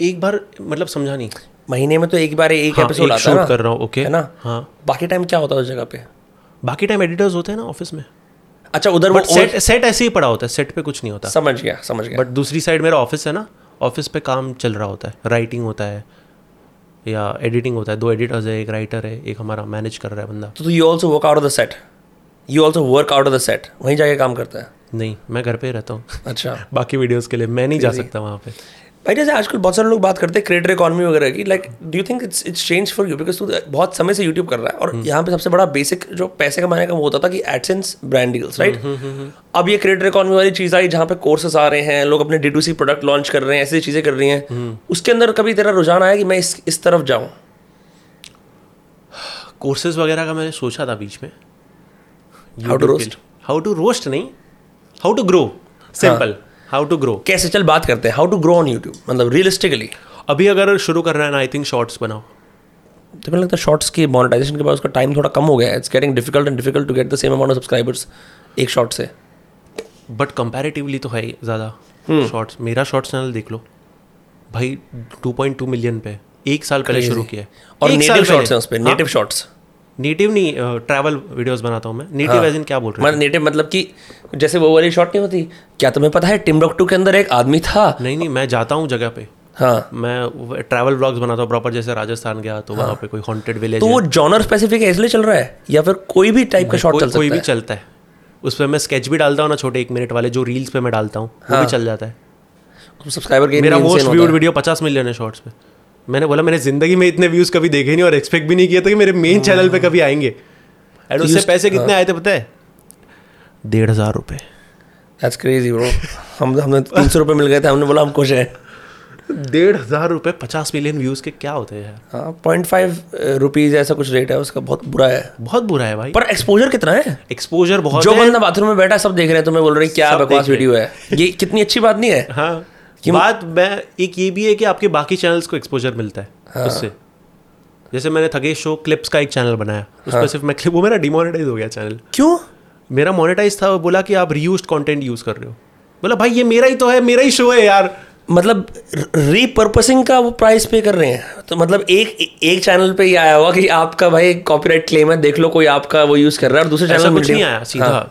एक बार मतलब समझा नहीं। महीने में तो एक बार एक हाँ, एपिसोड आता है ना कर रहा हूँ, okay. है ना? हाँ। बाकी टाइम क्या होता है उस जगह पे? बाकी टाइम एडिटर्स होते हैं ना ऑफ़िस में। अच्छा उधर वो सेट सेट ऐसे ही पड़ा होता है सेट पे कुछ नहीं होता। समझ गया समझ गया। बट दूसरी साइड मेरा ऑफ़िस है ना ऑफ़िस पे काम चल रहा होता है राइटिंग होता है या एडिटिंग होता है। दो एडिटर्स है एक राइटर है एक हमारा मैनेज कर रहा है बंदा। तो you also work out of the set you also work out of the set वहीं जाके काम करता है? नहीं मैं घर पे ही रहता हूँ। अच्छा। (laughs) बाकी वीडियोस के लिए मैं नहीं जा सकता वहाँ पे। भाई जैसे आजकल बहुत सारे लोग बात करते हैं क्रिएटर इकॉनमी वगैरह की like do you think it's it's change for you because तू बहुत समय से यूट्यूब कर रहा है और यहाँ पे सबसे बड़ा बेसिक जो पैसे कमाने का वो होता था कि एडसेंस ब्रांड डील्स राइट अब ये क्रिएटर इकोनॉमी वाली चीज़ आई जहाँ पे कोर्सेस आ रहे हैं लोग अपने D to C product launch कर रहे हैं ऐसी चीज़ें कर रही हैं। उसके अंदर कभी तेरा रुझान आया कि मैं इस इस तरफ़ जाऊँ? (sighs) कोर्सेज वगैरह का मैंने सोचा था बीच में। How to roast how to roast नहीं। How to grow simple how to grow कैसे? चल बात करते हैं. How to grow on YouTube मतलब रियलिस्टिकली अभी अगर शुरू करना है ना आई थिंक शॉर्ट्स बनाओ। तो मुझे लगता है शॉर्ट्स की मोनेटाइजेशन के बाद उसका टाइम थोड़ा कम हो गया है. It's getting difficult and difficult to get the same amount of subscribers एक शॉर्ट से. बट कंपैरेटिवली तो है ही ज़्यादा हम्म। शॉर्ट्स मेरा शॉर्ट्स चैनल देख लो। भाई 2.2 मिलियन पे एक साल पहले शुरू किया है। और नेटिव शॉर्ट्स हैं उस पर नेटिव शॉर्ट्स नेटिव नहीं ट्रैवल वीडियोस बनाता हूँ मैं। नेटिव एज इन क्या बोल रहे मतलब नेटिव मतलब कि जैसे वो वाली शॉट नहीं होती? क्या तुम्हें पता है टिम्बकटू के अंदर एक आदमी था? नहीं नहीं मैं जाता हूँ जगह पे। हाँ। मैं ट्रैवल व्लॉग्स बनाता हूँ प्रॉपर जैसे राजस्थान गया तो हाँ, वहाँ पे कोई हॉन्टेड विलेज तो वो जॉनर स्पेसिफिक इसलिए चल रहा है? या फिर कोई भी टाइप का शॉट चल कोई भी चलता है। उस पर मैं स्केच भी डालता हूँ ना छोटे एक मिनट वाले जो रील्स पे मैं डालता हूँ वो भी चल जाता है। सब्सक्राइबर मेरा मोस्ट व्यूड वीडियो पचास मिलियन है शॉर्ट्स पे। मैंने बोला मैंने ज़िंदगी में इतने व्यूज़ कभी देखे नहीं और एक्सपेक्ट भी नहीं किया था कि मेरे मेन चैनल पे कभी आएँगे। एंड उससे पैसे कितने आए थे पता है? डेढ़ हज़ार रुपये दैट्स क्रेजी ब्रो हम हमने तीन सौ रुपये मिल गए थे हमने बोला हम खुश हैं. डेढ़ हज़ार रुपये पचास मिलियन व्यूज़ के क्या होते हैं हाँ पॉइंट फाइव रुपीज़ ऐसा कुछ रेट है उसका बहुत बुरा है। बहुत बुरा है भाई। पर एक्सपोजर कितना है? एक्सपोजर बहुत जो बंदा बाथरूम में बैठा सब देख रहे हैं तुम्हें बोल रहे हैं क्या बकवास वीडियो है? ये कितनी अच्छी बात नहीं है? हाँ। बात मैं एक ये भी है कि आपके बाकी चैनल्स को एक्सपोजर मिलता है हाँ। उससे। जैसे मैंने थगेश शो क्लिप्स का एक चैनल बनाया उस पर सिर्फ़ मैं क्लिप वो मेरा डिमोनेटाइज हो गया चैनल क्यों? मेरा मोनेटाइज था बोला कि आप रीयूज कंटेंट यूज़ कर रहे हो। बोला भाई ये मेरा ही तो है मेरा ही शो है यार। मतलब रीपर्पसिंग का वो प्राइस पे कर रहे हैं। तो मतलब एक एक चैनल पे ये आया हुआ कि आपका भाई कॉपीराइट क्लेम है देख लो कोई आपका वो यूज़ कर रहा है और दूसरे चैनल कुछ नहीं आया सीधा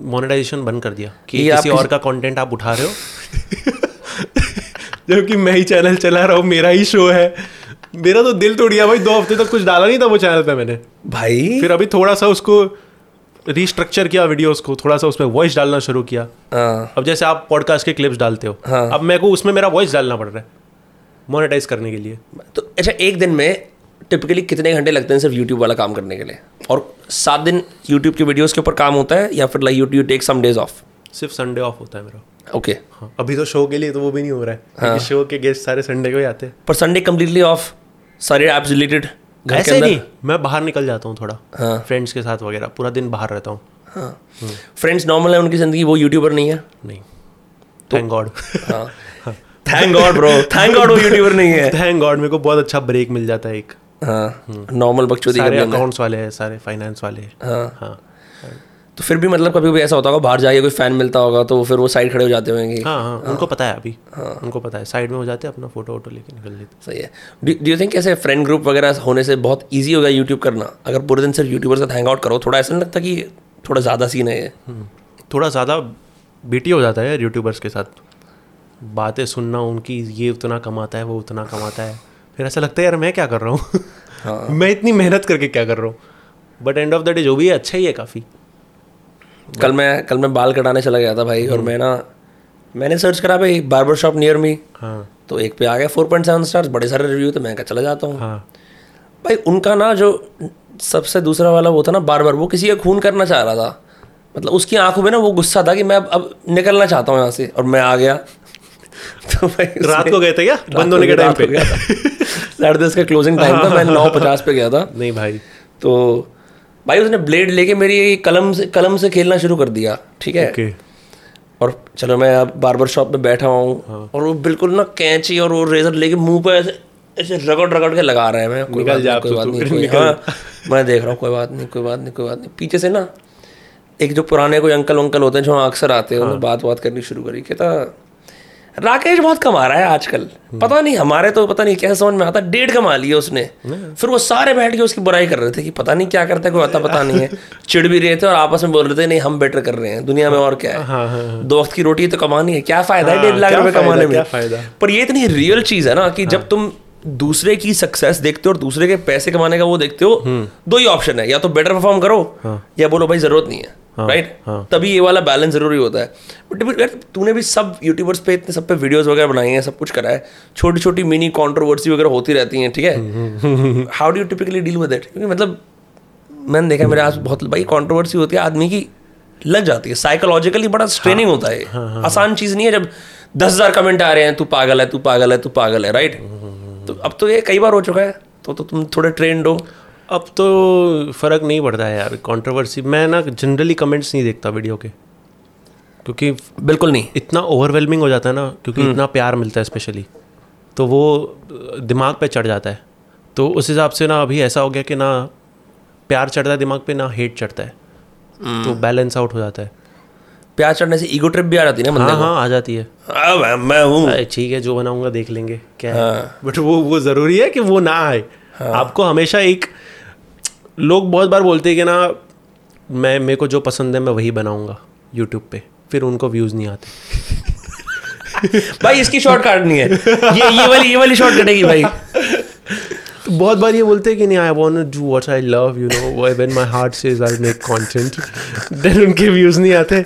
मोनेटाइजेशन बंद कर दिया कि किसी- और का कंटेंट आप उठा रहे हो। (laughs) जबकि मैं ही चैनल चला रहा हूँ मेरा ही शो है। मेरा तो दिल तोड़ गया भाई दो हफ़्ते तक कुछ डाला नहीं था वो चैनल पे मैंने। भाई। फिर अभी थोड़ा सा उसको रिस्ट्रक्चर किया वीडियोस को थोड़ा सा उसमें वॉइस डालना शुरू किया। हाँ। अब जैसे आप पॉडकास्ट के क्लिप्स डालते हो हाँ। अब मेरे को उसमें मेरा वॉइस डालना पड़ रहा है मोनेटाइज करने के लिए। तो अच्छा एक दिन में टिपिकली कितने घंटे लगते हैं सिर्फ़ यूट्यूब वाला काम करने के लिए? और सात दिन यूट्यूब के वीडियोस के ऊपर काम होता है या फिर like YouTube take some days off सिर्फ़ संडे ऑफ़ होता है मेरा। ओके हाँ। अभी तो शो के लिए तो वो भी नहीं हो रहा है हाँ। शो के गेस्ट सारे संडे को ही आते हैं। पर संडे कम्प्लीटली ऑफ़ सारे ऐप्स घर के ऐसे नहीं मैं बाहर निकल जाता हूँ थोड़ा। हाँ। फ्रेंड्स के साथ वगैरह पूरा दिन बाहर रहता हूँ। हाँ। फ्रेंड्स नॉर्मल है उनकी ज़िंदगी वो यूट्यूबर नहीं है। नहीं। Thank God thank God bro thank God वो यूट्यूबर नहीं है। थैंक गॉड मेरे को बहुत अच्छा ब्रेक मिल जाता है एक। हाँ। नॉर्मल बकचोदी सारे अकाउंट्स वाले हैं सारे फाइनेंस वाले। हैं हाँ। हाँ। तो फिर भी मतलब कभी कभी ऐसा होता होगा बाहर जाके कोई फ़ैन मिलता होगा तो फिर वो साइड खड़े हो जाते होंगे। हाँ हाँ उनको पता है अभी। हाँ। उनको पता है साइड में हो जाते हैं अपना फ़ोटो वोटो लेके निकल लेते सही है। डू यू थिंक ऐसे फ्रेंड ग्रुप वगैरह होने से बहुत ईजी हो गया यूट्यूब करना? अगर पूरे दिन सिर्फ़ यूट्यूबर साथ हैंग आउट करो थोड़ा ऐसा नहीं लगता कि थोड़ा ज़्यादा सीन है ये? हम्म। थोड़ा ज़्यादा बीटी हो जाता है यार यूट्यूबर्स के साथ। बातें सुनना उनकी ये उतना कमाता है वो उतना कमाता है। फिर ऐसा लगता है यार मैं क्या कर रहा हूँ? हाँ। (laughs) मैं इतनी मेहनत करके क्या कर रहा हूँ? But end of the day जो भी है अच्छा ही है काफ़ी। कल मैं कल मैं बाल कटाने चला गया था भाई और मैं ना मैंने सर्च करा भाई बार्बर शॉप नियर मी हाँ। तो एक पे आ गया फोर पॉइंट सेवन स्टार्स बड़े सारे रिव्यू तो मैं कहा चला जाता हूँ। हाँ। भाई उनका ना जो सबसे दूसरा वाला वो था ना बार बार वो किसी का खून करना चाह रहा था। मतलब उसकी आँखों में ना वो गुस्सा था कि मैं अब निकलना चाहता हूँ यहाँ से और मैं आ गया। (laughs) तो भाई रात को गए थे क्या? बंद होने के टाइम पे। गया था। साढ़े दस का क्लोजिंग टाइम था मैं (laughs) नौ पचास पे गया था। नहीं भाई। तो भाई उसने ब्लेड लेके मेरी कलम से कलम से खेलना शुरू कर दिया ठीक है? और चलो मैं अब बार्बर शॉप में बैठा हुआ हूँ हाँ. और वो बिल्कुल ना कैंची और वो रेजर लेके मुँह पे ऐसे ऐसे रगड़ रगड़ के लगा रहे हैं मैं। कोई बात नहीं कोई तो बात नहीं कोई- हाँ मैं देख रहा हूँ कोई बात नहीं कोई बात नहीं कोई बात नहीं। पीछे से ना एक जो पुराने कोई अंकल वंकल होते हैं जो अक्सर आते हैं हाँ। उन्होंने बात बात करनी शुरू करी कहता राकेश बहुत कमा रहा है आजकल। पता नहीं हमारे तो पता नहीं कैसे समझ में आता डेढ़ कमा लिया उसने। फिर वो सारे बैठ के उसकी बुराई कर रहे थे कि पता नहीं क्या करता है कोई आता पता नहीं है। चिड़ भी रहे थे और आपस में बोल रहे थे नहीं हम बेटर कर रहे हैं दुनिया में और क्या है? हाँ हाँ हाँ। दो वक्त की रोटी तो कमानी है क्या फ़ायदा है डेढ़ लाख रुपए कमाने में? पर ये इतनी रियल चीज़ है ना कि जब तुम दूसरे की सक्सेस देखते हो और दूसरे के पैसे कमाने का वो देखते हो दो ही ऑप्शन है या तो बेटर परफॉर्म करो हाँ. या बोलो भाई ज़रूरत नहीं है राइट हाँ। तभी ये वाला बैलेंस ज़रूरी होता है। बट यार तूने भी सब यूट्यूबर्स पे इतने सब पे वीडियोस वगैरह बनाई हैं सब कुछ करा है छोटी छोटी मिनी कंट्रोवर्सी वगैरह होती रहती हैं ठीक है? How do you typically deal with it क्योंकि मतलब मैंने देखा मेरे आस बहुत भाई कंट्रोवर्सी होती है आदमी की लग जाती है। साइकोलॉजिकली बड़ा स्ट्रेनिंग होता है। आसान चीज़ नहीं है जब दस हज़ार कमेंट आ रहे हैं तू पागल है तू पागल है तू पागल है राइट तो अब तो ये कई बार हो चुका है तो तो तुम थोड़े ट्रेंड हो। अब तो फ़र्क नहीं पड़ता है यार कंट्रोवर्सी मैं ना जनरली कमेंट्स नहीं देखता वीडियो के क्योंकि बिल्कुल नहीं। इतना ओवरवेलमिंग हो जाता है ना क्योंकि इतना प्यार मिलता है स्पेशली तो वो दिमाग पे चढ़ जाता है। तो उस हिसाब से ना अभी ऐसा हो गया कि ना प्यार चढ़ता है दिमाग पे ना हेट चढ़ता है। तो बैलेंस आउट हो जाता है। प्यार चढ़ने से ईगो ट्रिप भी आ जाती है ना बंदे हाँ हाँ आ जाती है। को हाँ, मैं हूँ। ठीक है जो बनाऊँगा देख लेंगे क्या है। हाँ। बट वो वो ज़रूरी है कि वो ना आए। आपको हमेशा एक लोग बहुत बार बोलते हैं कि ना मैं मेरे को जो पसंद है मैं वही बनाऊँगा यूट्यूब पे। फिर उनको व्यूज़ नहीं आते। (laughs) भाई इसकी शॉर्ट काटनी है। ये ये वाली ये वाली शॉर्ट कटेगी भाई? तो बहुत बार ये बोलते हैं कि नहीं I want do what I love you know when my heart says I make content then उनके व्यूज़ नहीं आते।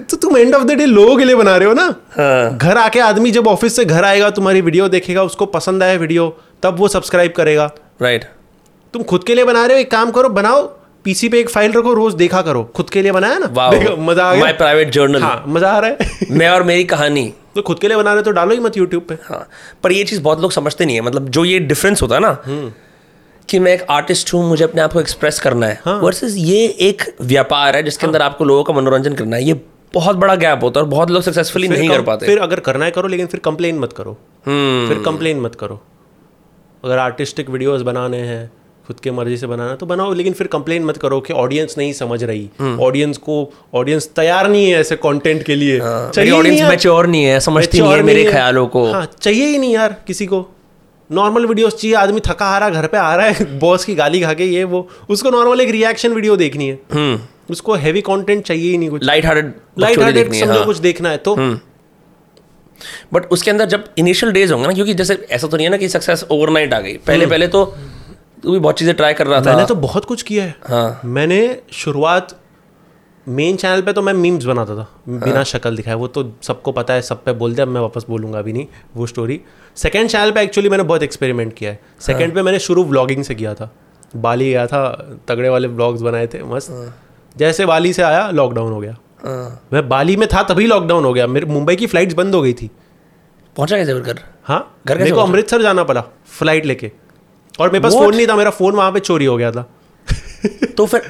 तो तुम एंड ऑफ़ द डे लोगों के लिए बना रहे हो ना? हाँ। घर आके आदमी जब ऑफ़िस से घर आएगा तुम्हारी वीडियो देखेगा उसको पसंद आया वीडियो तब वो सब्सक्राइब करेगा। राइट तुम खुद के लिए बना रहे हो एक काम करो बनाओ पीसी पे एक फ़ाइल रखो रोज देखा करो। खुद के लिए बनाया ना? मज़ा आ माय गया प्राइवेट जर्नल हाँ मज़ा आ रहा है। (laughs) मैं और मेरी कहानी। तो खुद के लिए बना रहे तो डालो ही मत यूट्यूब पे। हाँ पर ये चीज़ बहुत लोग समझते नहीं है। मतलब जो ये डिफरेंस होता है ना हम्म। कि मैं एक आर्टिस्ट हूँ मुझे अपने आप को एक्सप्रेस करना है हाँ। वर्सेस ये एक व्यापार है जिसके अंदर आपको लोगों का मनोरंजन करना है। ये बहुत बड़ा गैप होता है और बहुत लोग सक्सेसफुली नहीं कर पाते। फिर अगर करना है करो लेकिन फिर कंप्लेन मत करो। हम्म। फिर कंप्लेन मत करो। अगर आर्टिस्टिक वीडियोस बनाने हैं खुद के मर्ज़ी से बनाना तो बनाओ लेकिन फिर कंप्लेन मत करो कि ऑडियंस नहीं समझ रही। हम्म। ऑडियंस को ऑडियंस तैयार नहीं है ऐसे कंटेंट के लिए। ही ऑडियंस मैच्योर नहीं है समझती नहीं है मेरे ख्यालों को। हाँ चाहिए ही नहीं यार किसी को। नॉर्मल वीडियोस चाहिए आदमी थका आ रहा घर पे आ रहा है (laughs) बॉस की गाली खा के ये वो उसको नॉर्मल एक रिएक्शन वीडियो देखनी है। हम्म। उसको हैवी कंटेंट चाहिए ही नहीं कुछ। लाइट हार्टेड लाइट हार्टेड समझो कुछ देखना है तो हम्म। बट उसके अंदर जब इनिशियल डेज़ होंगे ना क्योंकि जैसे ऐसा तो नहीं है ना कि सक्सेस ओवरनाइट आ गई। पहले पहले तो तू भी बहुत चीज़ें ट्राई कर रहा था। मैंने तो बहुत कुछ किया है। हाँ। मैंने शुरुआत मेन चैनल पे तो मैं मीम्स बनाता था। बिना हाँ। शक्ल दिखाए। वो तो सबको पता है सब पे बोल दिया मैं वापस बोलूँगा अभी नहीं वो स्टोरी सेकंड चैनल पे एक्चुअली मैंने बहुत एक्सपेरिमेंट किया है। सेकंड पे मैंने शुरू व्लॉगिंग से किया था। बाली गया था तगड़े वाले व्लॉग्स बनाए थे मस्त। जैसे बाली से आया लॉकडाउन हो गया। हाँ। मैं बाली में था तभी लॉकडाउन हो गया। मेरे मुंबई की फ्लाइट्स बंद हो गई थी। पहुँचा कैसे घर? हाँ घर मेरे को अमृतसर जाना पड़ा फ़्लाइट लेके। और मेरे पास फ़ोन नहीं था मेरा फ़ोन वहाँ पे चोरी हो गया था। तो फिर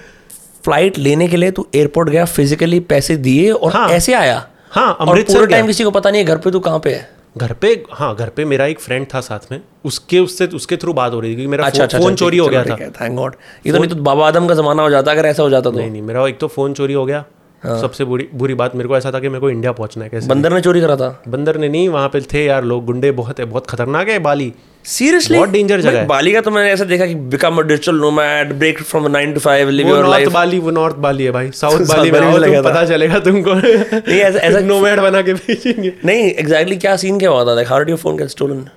फ़्लाइट लेने के लिए तू एयरपोर्ट गया फिजिकली पैसे दिए और हाँ। ऐसे आया? हाँ अमृतसर टाइम किसी को पता नहीं है घर पे तू कहाँ पे है? घर पे हाँ घर पे मेरा एक फ्रेंड था साथ में उसके उससे उसके थ्रू बात हो रही थी क्योंकि मेरा अच्छा फ़ोन अच्छा फ़ोन चोरी हो गया था। थैंक गॉड तो नहीं तो बाबा आदम का जमाना हो जाता अगर ऐसा हो जाता तो। नहीं नहीं मेरा एक तो फ़ोन चोरी हो गया। हाँ। सबसे बुरी बुरी बात मेरे को ऐसा था कि मेरे को इंडिया पहुँचना है कैसे? बंदर ने चोरी करा था? बंदर ने नहीं वहाँ पे थे यार लोग गुंडे बहुत है बहुत खतरनाक है बाली। सीरियसली बहुत danger जगह है। बाली का तो मैंने ऐसा देखा कि become a digital nomad break from 9 to 5 live वो योर लाइफ बाली वो नॉर्थ बाली है भाई। (laughs) साउथ बाली में लगा पता चलेगा तुमको। नहीं ऐसा ऐसा (laughs) नोमैड बना के भेजेंगे। नहीं एग्जैक्टली क्या सीन क्या हुआ था? Like how did your phone get stolen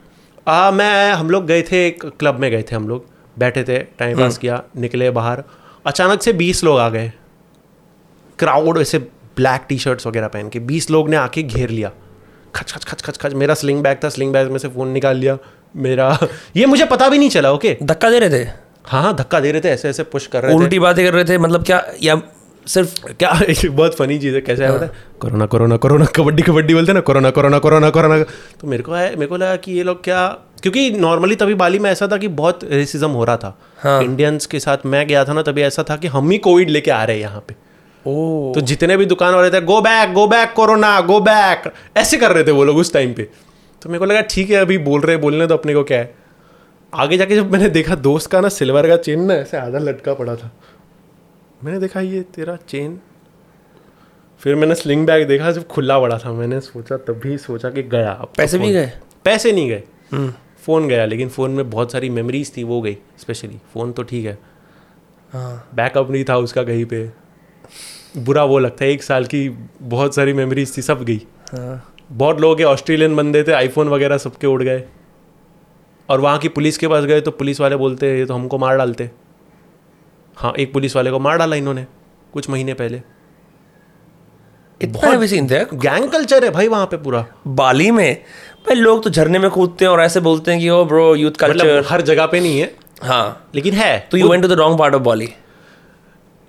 uh, मैं हम लोग गए थे एक क्लब में गए थे हम लोग। बैठे थे टाइम हम्म। पास किया निकले बाहर। अचानक से बीस लोग आ गए। क्राउड ऐसे ब्लैक टी शर्ट्स वगैरह पहन के बीस लोग ने आके घेर लिया। खच खच खच खच खच मेरा स्लिंग बैग था स्लिंग बैग में से फ़ोन निकाल लिया मेरा (laughs) ये मुझे पता भी नहीं चला ओके धक्का दे रहे थे? हाँ हाँ धक्का दे रहे थे ऐसे ऐसे पुश कर रहे थे। उल्टी बातें कर रहे थे मतलब क्या या सिर्फ़ क्या (laughs) बहुत फनी चीज़ है कैसे है पता है? Corona corona corona kabaddi kabaddi बोलते ना कोरोना कोरोना कोरोना कोरोना। तो मेरे को है मेरे को लगा कि ये लोग क्या क्योंकि नॉर्मली तभी बाली में ऐसा था कि बहुत रेसिज्म हो रहा था। हाँ। इंडियंस के साथ मैं गया था ना तभी ऐसा था कि हम ही कोविड लेके आ रहे हैं यहाँ पे। तो जितने भी दुकान वाले थे go back go back corona go back ऐसे कर रहे थे वो लोग उस टाइम पे। तो मेरे को लगा ठीक है अभी बोल रहे बोलने तो अपने को क्या है? आगे जाके जब मैंने देखा दोस्त का ना सिल्वर का चेन ना ऐसे आधा लटका पड़ा था। मैंने देखा ये तेरा चेन? फिर मैंने स्लिंग बैग देखा जब खुला पड़ा था मैंने सोचा तभी सोचा कि गया तो पैसे भी गए? पैसे नहीं गए। फ़ोन गया लेकिन फ़ोन में बहुत सारी मेमोरीज थी वो गई स्पेशली फ़ोन तो ठीक है। हाँ। बैकअप नहीं था उसका कहीं पे। बुरा वो लगता है एक साल की बहुत सारी मेमोरीज थी सब गई। हाँ। बहुत लोग ऑस्ट्रेलियन बंदे थे आईफोन वगैरह सबके उड़ गए। और वहाँ की पुलिस के पास गए तो पुलिस वाले बोलते ये तो हमको मार डालते हाँ। एक पुलिस वाले को मार डाला इन्होंने कुछ महीने पहले। इतना भी सीन थे। गैंग कल्चर है भाई वहाँ पे पूरा। बाली में भाई लोग तो झरने में कूदते हैं और ऐसे बोलते हैं कि ओ ब्रो यूथ मतलब कल्चर हर जगह पे नहीं है हाँ। लेकिन है। तो you went to the wrong part of Bali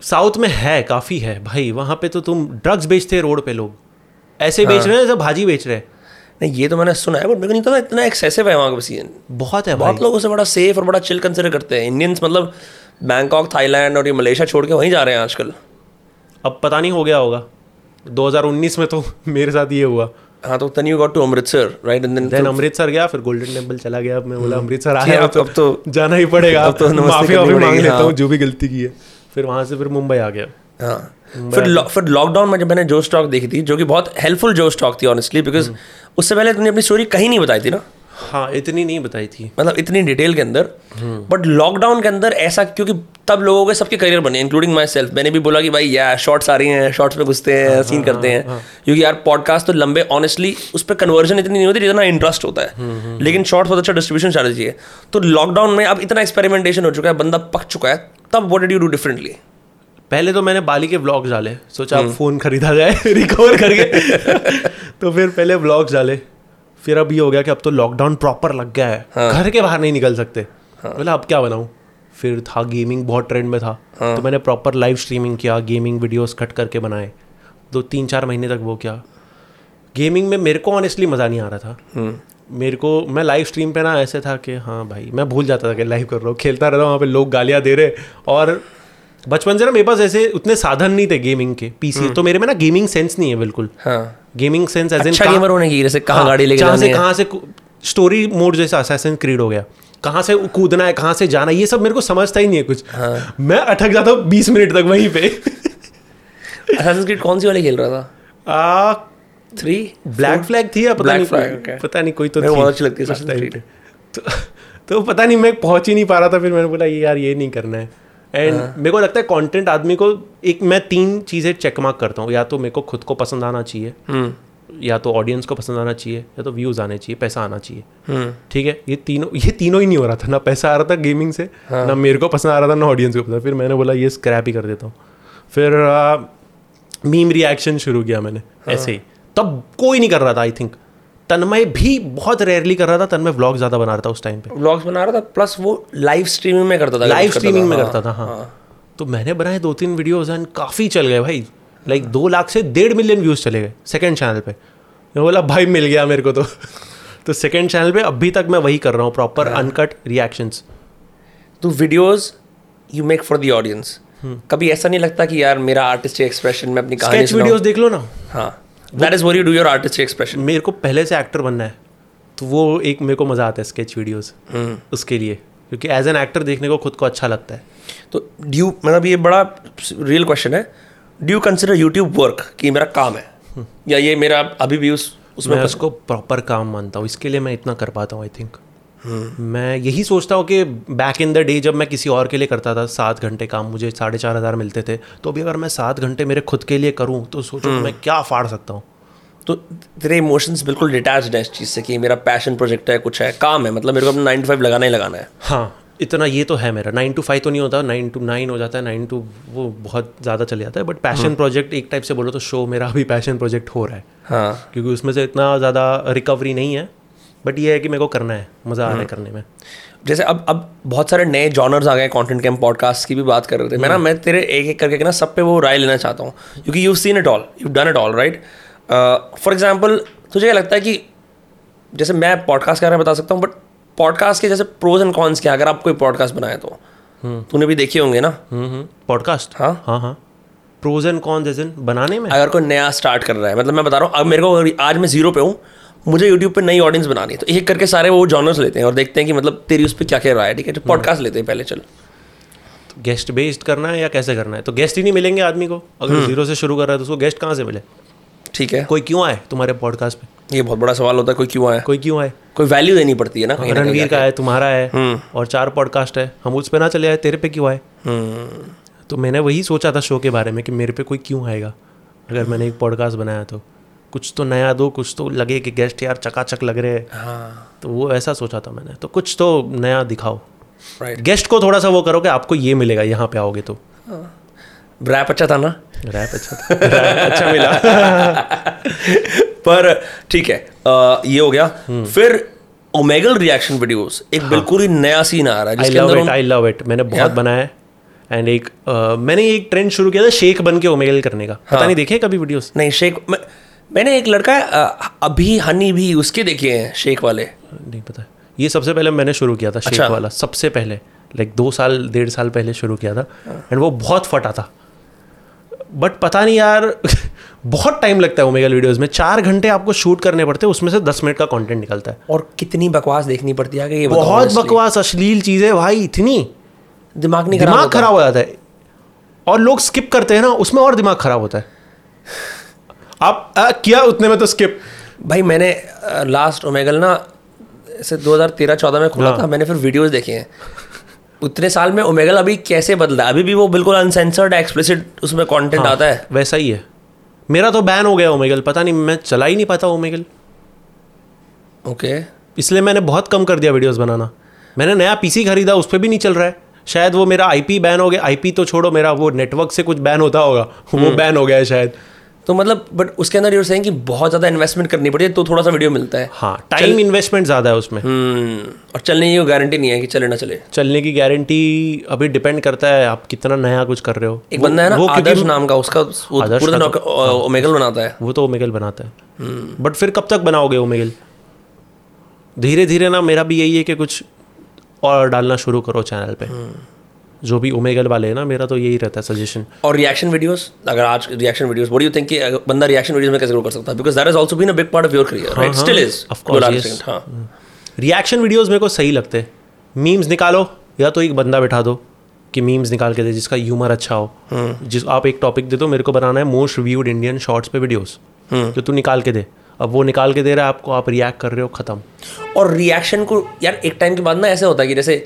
south में है काफ़ी है। भाई वहाँ पे तो तुम ड्रग्स बेचते हैं रोड पे लोग। ऐसे बेच हाँ। रहे हैं जैसे भाजी बेच रहे हैं। नहीं ये तो मैंने सुना है बट मेरे को नहीं पता इतना एक्सेसिव है वहाँ का सीन बहुत है बहुत लोग उसे बड़ा सेफ़ और बड़ा चिल कंसिडर करते हैं। इंडियंस मतलब बैंकॉक थाईलैंड और ये मलेशिया छोड़ के वहीं जा रहे हैं आजकल। अब पता नहीं हो गया होगा। 2019 में तो (laughs) मेरे साथ ये हुआ। हाँ तो then you got to Amritsar right and then Amritsar गया फिर गोल्डन टेंपल चला गया। अब मैं बोला अमृतसर आया अब- तो, तो- जाना ही पड़ेगा। अब तो माफ़ी मांग लेता हाँ। हूँ जो भी गलती की है। फिर वहाँ से फिर मुंबई आ गया। हाँ। फिर लौ, फिर लॉकडाउन में जब मैंने जो स्टॉक देखी थी जो कि बहुत हेल्पफुल जो स्टॉक थी ऑनेस्टली बिकॉज़ उससे पहले तुमने अपनी स्टोरी कहीं नहीं बताई थी ना? हाँ इतनी नहीं बताई थी। मतलब इतनी डिटेल के अंदर। बट लॉकडाउन के अंदर ऐसा क्योंकि तब लोगों के सबके करियर बने इंक्लूडिंग माई सेल्फ मैंने भी बोला कि भाई यार शॉर्ट्स आ रही हैं शॉर्ट्स में घुसते हैं हाँ, सीन करते हैं। हाँ, क्योंकि यार पॉडकास्ट तो लंबे ऑनेस्टली उस पर कन्वर्जन इतनी नहीं होती जितना इंटरेस्ट होता है। लेकिन शॉर्ट्स बहुत अच्छा डिस्ट्रीब्यूशन स्ट्रैटेजी है। तो लॉकडाउन में अब इतना एक्सपेरिमेंटेशन हो चुका है बंदा पक चुका है तब what did you do differently पहले तो मैंने बाली के व्लॉग्स डाले सोचा अब फ़ोन खरीदा जाए (laughs) रिकवर करके। (laughs) तो फिर पहले व्लॉग्स डाले। फिर अब ये हो गया कि अब तो लॉकडाउन प्रॉपर लग गया है। घर के बाहर नहीं निकल सकते। बोला अब क्या बनाऊँ? फिर था गेमिंग बहुत ट्रेंड में था। तो मैंने प्रॉपर लाइव स्ट्रीमिंग किया गेमिंग वीडियोस कट करके बनाए। दो तीन चार महीने तक वो किया। गेमिंग में मेरे को ऑनेस्टली मज़ा नहीं आ रहा था। मेरे को मैं लाइव स्ट्रीम पे ना ऐसे था कि हाँ भाई मैं भूल जाता था कि लाइव कर रहा हूँ। खेलता रहता हूँ वहाँ पे लोग गालियाँ दे रहे और बचपन से ना मेरे पास ऐसे उतने साधन नहीं थे गेमिंग के पीसी तो मेरे में ना गेमिंग सेंस नहीं है बिल्कुल। हाँ। गेमिंग सेंस एज अच्छा गेमर होने की जैसे कहाँ गाड़ी लेके कहाँ से कहाँ से स्टोरी मोड जैसा असैसिन क्रीड हो गया। कहाँ से कूदना है कहाँ से जाना ये सब मेरे को समझता ही नहीं है कुछ। हाँ। मैं अटक जाता हूँ बीस मिनट तक वहीं पे। Creed कौन सी वाली खेल रहा था? थ्री ब्लैक फ्लैग थी या पता नहीं. पता नहीं कोई तो बहुत अच्छी लगती है। तो, तो पता नहीं मैं पहुँच ही नहीं पा रहा था फिर मैंने बोला ये यार ये नहीं करना है। एंड हाँ। मेरे को लगता है कंटेंट आदमी को एक मैं तीन चीज़ें चेक मार्क करता हूँ। या तो मेरे को खुद को पसंद आना चाहिए हम्म। या तो ऑडियंस को पसंद आना चाहिए या तो व्यूज़ आने चाहिए पैसा आना चाहिए। हम्म। ठीक है? ये तीनों ये तीनों ही नहीं हो रहा था। ना पैसा आ रहा था गेमिंग से हाँ। ना मेरे को पसंद आ रहा था ना ऑडियंस को पसंद फिर मैंने बोला ये स्क्रैप ही कर देता हूँ। फिर मीम रिएक्शन शुरू किया मैंने हाँ। ऐसे ही। तब कोई नहीं कर रहा था आई थिंक तन्मय भी बहुत रेयरली कर रहा था तन्मय व्लॉग ज़्यादा बना रहा था उस टाइम पे। व्लॉग्स बना रहा था प्लस वो लाइव स्ट्रीमिंग में करता था लाइव स्ट्रीमिंग में हाँ, करता था हाँ। तो मैंने बनाए दो तीन वीडियोज़ एंड काफ़ी चल गए भाई। लाइक दो लाख से डेढ़ मिलियन व्यूज़ चले गए सेकेंड चैनल पे। मैं बोला भाई मिल गया मेरे को तो। (laughs) तो सेकेंड चैनल पे अभी तक मैं वही कर रहा हूँ प्रॉपर हाँ। अनकट रिएक्शंस तो videos you make for the audience कभी ऐसा नहीं लगता कि यार मेरा आर्टिस्टिक एक्सप्रेशन में अपनी कहानी वीडियोस देख लो ना। हाँ। That is where you do your artistic expression मेरे को पहले से एक्टर बनना है तो वो एक मेरे को मज़ा आता है स्केच वीडियोस उसके लिए क्योंकि एज एन एक्टर देखने को खुद को अच्छा लगता है। तो ड्यू मतलब ये बड़ा रियल क्वेश्चन है। ड्यू कंसिडर यूट्यूब वर्क कि मेरा काम है? या ये मेरा अभी भी उस उसमें मैं उसको प्रॉपर काम मानता हूँ इसके लिए मैं इतना कर पाता हूँ आई थिंक मैं यही सोचता हूँ कि बैक इन द डे जब मैं किसी और के लिए करता था सात घंटे काम मुझे साढ़े चार हज़ार मिलते थे तो अभी अगर मैं सात घंटे मेरे खुद के लिए करूँ तो सोचो मैं क्या फाड़ सकता हूँ। तो तेरे इमोशंस बिल्कुल डिटैच्ड है इस चीज़ से कि मेरा पैशन प्रोजेक्ट है कुछ है काम है मतलब मेरे को अपना नाइन टू फाइव लगाना ही लगाना है। हाँ इतना ये तो है मेरा नाइन टू फाइव तो नहीं होता नाइन टू नाइन हो जाता है नाइन टू वो बहुत ज़्यादा चले जाता है बट पैशन प्रोजेक्ट एक टाइप से बोलो तो शो मेरा अभी पैशन प्रोजेक्ट हो रहा है। हाँ। क्योंकि उसमें से इतना ज़्यादा रिकवरी नहीं है। बट ये है कि मेरे को करना है मज़ा आ रहा है करने में। जैसे अब अब बहुत सारे नए जॉनर्स आ गए कंटेंट के हम पॉडकास्ट की भी बात कर रहे थे। मैं ना मैं तेरे एक एक करके ना सब पे वो राय लेना चाहता हूँ क्योंकि you seen it all you done it all right for example तुझे क्या लगता है कि जैसे मैं पॉडकास्ट के बारे में बता सकता हूँ बट पॉडकास्ट के जैसे प्रोज एंड कॉन्स क्या अगर आप कोई पॉडकास्ट बनाए तो। तूने भी देखे होंगे ना? पॉडकास्ट हाँ। हाँ हाँ। प्रोज एंड कॉन जैसे बनाने में? अगर कोई नया स्टार्ट कर रहा है मतलब मैं बता रहा हूँ अब मेरे को आज मैं ज़ीरो पे हूँ मुझे यूट्यूब पे नई ऑडियंस बनानी है। तो एक करके सारे वो जॉनर्स लेते हैं और देखते हैं कि मतलब तेरी उस पर क्या क्या राय है ठीक है? पॉडकास्ट लेते हैं पहले चल। गेस्ट बेस्ड करना है या कैसे करना है? तो गेस्ट ही नहीं मिलेंगे आदमी को। अगर ज़ीरो से शुरू कर रहा है तो उसको गेस्ट कहाँ से मिले? ठीक है। कोई क्यों आए तुम्हारे पॉडकास्ट पे? ये बहुत बड़ा सवाल होता है कोई क्यों आए? कोई क्यों आए? कोई वैल्यू देनी पड़ती है ना कहीं कहीं रणवीर का है तुम्हारा है हम्म। और चार पॉडकास्ट है। हम उस पर ना चले आए तेरे पे क्यों आए? हम्म, तो मैंने वही सोचा था शो के बारे में कि मेरे पे कोई क्यों आएगा? अगर मैंने एक पॉडकास्ट बनाया तो। कुछ तो नया दो कुछ तो लगे कि गेस्ट यार चकाचक लग रहे हैं। हाँ। तो वो ऐसा सोचा था मैंने। तो कुछ तो नया दिखाओ। राइट गेस्ट को थोड़ा सा वो करो कि आपको ये मिलेगा यहाँ पे आओगे तो। रैप अच्छा था ना? रैप अच्छा था। रैप अच्छा मिला। पर ठीक है अ, ये हो गया। फिर ओमेगल रिएक्शन वीडियोस एक हाँ. बिल्कुल ही नया सीन आ रहा है I love it I love it मैंने बहुत बनाया है। एंड एक अ, मैंने एक ट्रेंड शुरू किया था शेख बन के ओमेगल करने का। पता नहीं देखे कभी वीडियोस नहीं शेख मैं, मैंने एक लड़का है, अभी हनी भी उसके देखे हैं शेख वाले। नहीं पता। ये सबसे पहले मैंने शुरू किया था शेख अच्छा। वाला। सबसे पहले लाइक दो साल डेढ़ साल पहले शुरू किया था। एंड वो बहुत फटा था। बट पता नहीं यार (laughs) बहुत टाइम लगता है ओमेगल वीडियोस में। चार घंटे आपको शूट करने पड़ते हैं उसमें से दस मिनट का कंटेंट निकलता है। और कितनी बकवास देखनी पड़ती है ये बहुत बकवास अश्लील चीज़ें भाई इतनी। दिमाग नहीं दिमाग खराब हो जाता है। और लोग स्किप करते हैं ना उसमें और दिमाग खराब होता है। आप आ, किया उतने में तो स्किप भाई मैंने आ, लास्ट ओमेगल ना ऐसे 2013-14 में खुला हाँ। था मैंने फिर वीडियोस देखे हैं। उतने साल में ओमेगल अभी कैसे बदला? अभी भी वो बिल्कुल अनसेंसर्ड एक्सप्लिसिट उसमें कंटेंट आता है। वैसा ही है। मेरा तो बैन हो गया ओमेगल पता नहीं मैं चला ही नहीं पाता ओमेगल ओके इसलिए मैंने बहुत कम कर दिया वीडियोस बनाना। मैंने नया पीसी खरीदा उस पर भी नहीं चल रहा है। शायद वो मेरा आईपी बैन हो गया। आईपी तो छोड़ो मेरा वो नेटवर्क से कुछ बैन होता होगा। वो बैन हो गया है शायद। तो मतलब बट उसके अंदर यूर सेइंग कि बहुत ज़्यादा इन्वेस्टमेंट करनी पड़ती है तो थोड़ा सा वीडियो मिलता है। हाँ टाइम इन्वेस्टमेंट ज़्यादा है उसमें। हम्म, और चलने की गारंटी नहीं है कि चले ना चले। चलने की गारंटी अभी डिपेंड करता है आप कितना नया कुछ कर रहे हो। एक बंदा है ना वो आदर्श नाम का उसका वो आदर्श पूरे का दिन ओमेगल बनाता है। वो तो ओमेगल बनाता है। बट फिर कब तक बनाओगे ओमेगल धीरे धीरे ना मेरा भी यही है कि कुछ और डालना शुरू करो चैनल पे। जो भी ओमेगल वाले हैं ना मेरा तो यही रहता है सजेशन और रिएक्शन वीडियोस अगर आज reaction videos what do you think कि बंदा रिएक्शन वीडियोस में कैसे ग्रो कर सकता है? Because that is also been a big part of your career right still is of course, yes. हाँ। रिएक्शन वीडियोस मेरे को सही लगते हैं। मीम्स निकालो या तो एक बंदा बिठा दो कि मीम्स निकाल के दे जिसका ह्यूमर अच्छा हो। hmm. जिस आप एक टॉपिक दे दो मेरे को बनाना है मोस्ट व्यूड इंडियन शॉर्ट्स पे वीडियोस hmm. तो तू निकाल के दे। अब वो निकाल के दे रहा है आपको आप रिएक्ट कर रहे हो खत्म। और रिएक्शन को यार एक टाइम के बाद ना ऐसे होता है कि जैसे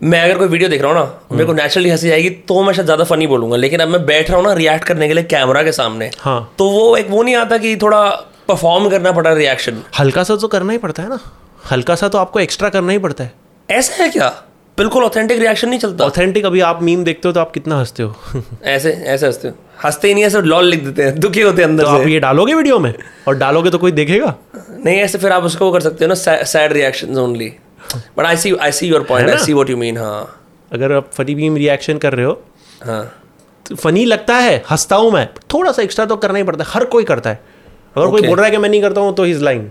मैं अगर कोई वीडियो देख रहा हूँ ना मेरे को नेचुरली हँसी आएगी तो मैं शायद ज़्यादा फनी बोलूँगा। लेकिन अब मैं बैठ रहा हूँ ना रिएक्ट करने के लिए कैमरा के सामने हाँ। तो वो एक वो नहीं आता कि थोड़ा परफॉर्म करना पड़ा रिएक्शन हल्का सा तो करना ही पड़ता है ना। हल्का सा तो आपको एक्स्ट्रा करना ही पड़ता है। ऐसा है क्या? बिल्कुल ऑथेंटिक रिएक्शन नहीं चलता। ऑथेंटिक अभी आप मीम देखते हो तो आप कितना हँसते हो। तो (laughs) ऐसे ऐसे हँसते हो। हँसते ही नहीं ऐसे लॉल लिख देते हैं दुखी होते हैं अंदर आप से। ये डालोगे वीडियो में? और डालोगे तो कोई देखेगा? नहीं ऐसे फिर आप उसको कर सकते हो ना sad reaction only but I see I see your point I see what you mean हाँ. अगर आप फनी मीम रिएक्शन कर रहे हो हाँ. तो फनी लगता है हंसता हूँ मैं। थोड़ा सा एक्स्ट्रा तो करना ही पड़ता है हर कोई करता है। अगर okay. कोई बोल रहा है कि मैं नहीं करता हूँ तो इज़ लाइन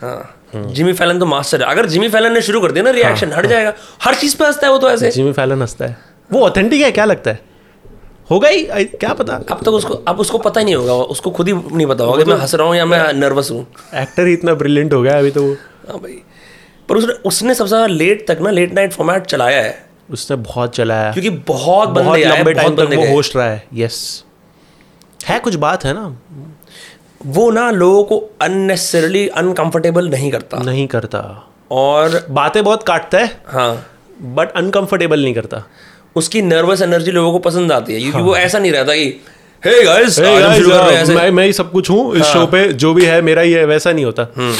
हाँ. जिमी फैलन तो मास्टर है। अगर जिमी फैलन ने शुरू कर दिया ना रिएक्शन हट जाएगा। हर चीज़ पे हंसता है वो तो ऐसे। जिमी फैलन हंसता है। वो ऑथेंटिक है क्या लगता है? होगा ही क्या पता? अब तक तो उसको अब उसको पता ही नहीं होगा। उसको खुद ही नहीं पता होगा कि मैं हंस रहा हूँ या मैं नर्वस हूँ। एक्टर ही इतना ब्रिलियंट हो गया अभी तो वो। हाँ भाई। पर उसने उसने सबसे ज़्यादा लेट तक ना लेट नाइट फॉर्मेट चलाया है। उसने बहुत चलाया। क्योंकि बहुत बहुत बंदे लंबे टाइम तक वो होस्ट रहा है यस है कुछ बात है ना? वो ना लोगों को अननेसेसरली अनकंफर्टेबल नहीं करता। नहीं करता। और बातें बहुत काटता है हाँ। बट अनकंफर्टेबल नहीं करता। उसकी नर्वस एनर्जी लोगों को पसंद आती है। क्योंकि हाँ। वो ऐसा नहीं रहता कि हे गाइस Hey guys, हैं मैं मैं ही सब कुछ हूँ इस हाँ। शो पे जो भी है मेरा ही है वैसा नहीं होता। हम्म।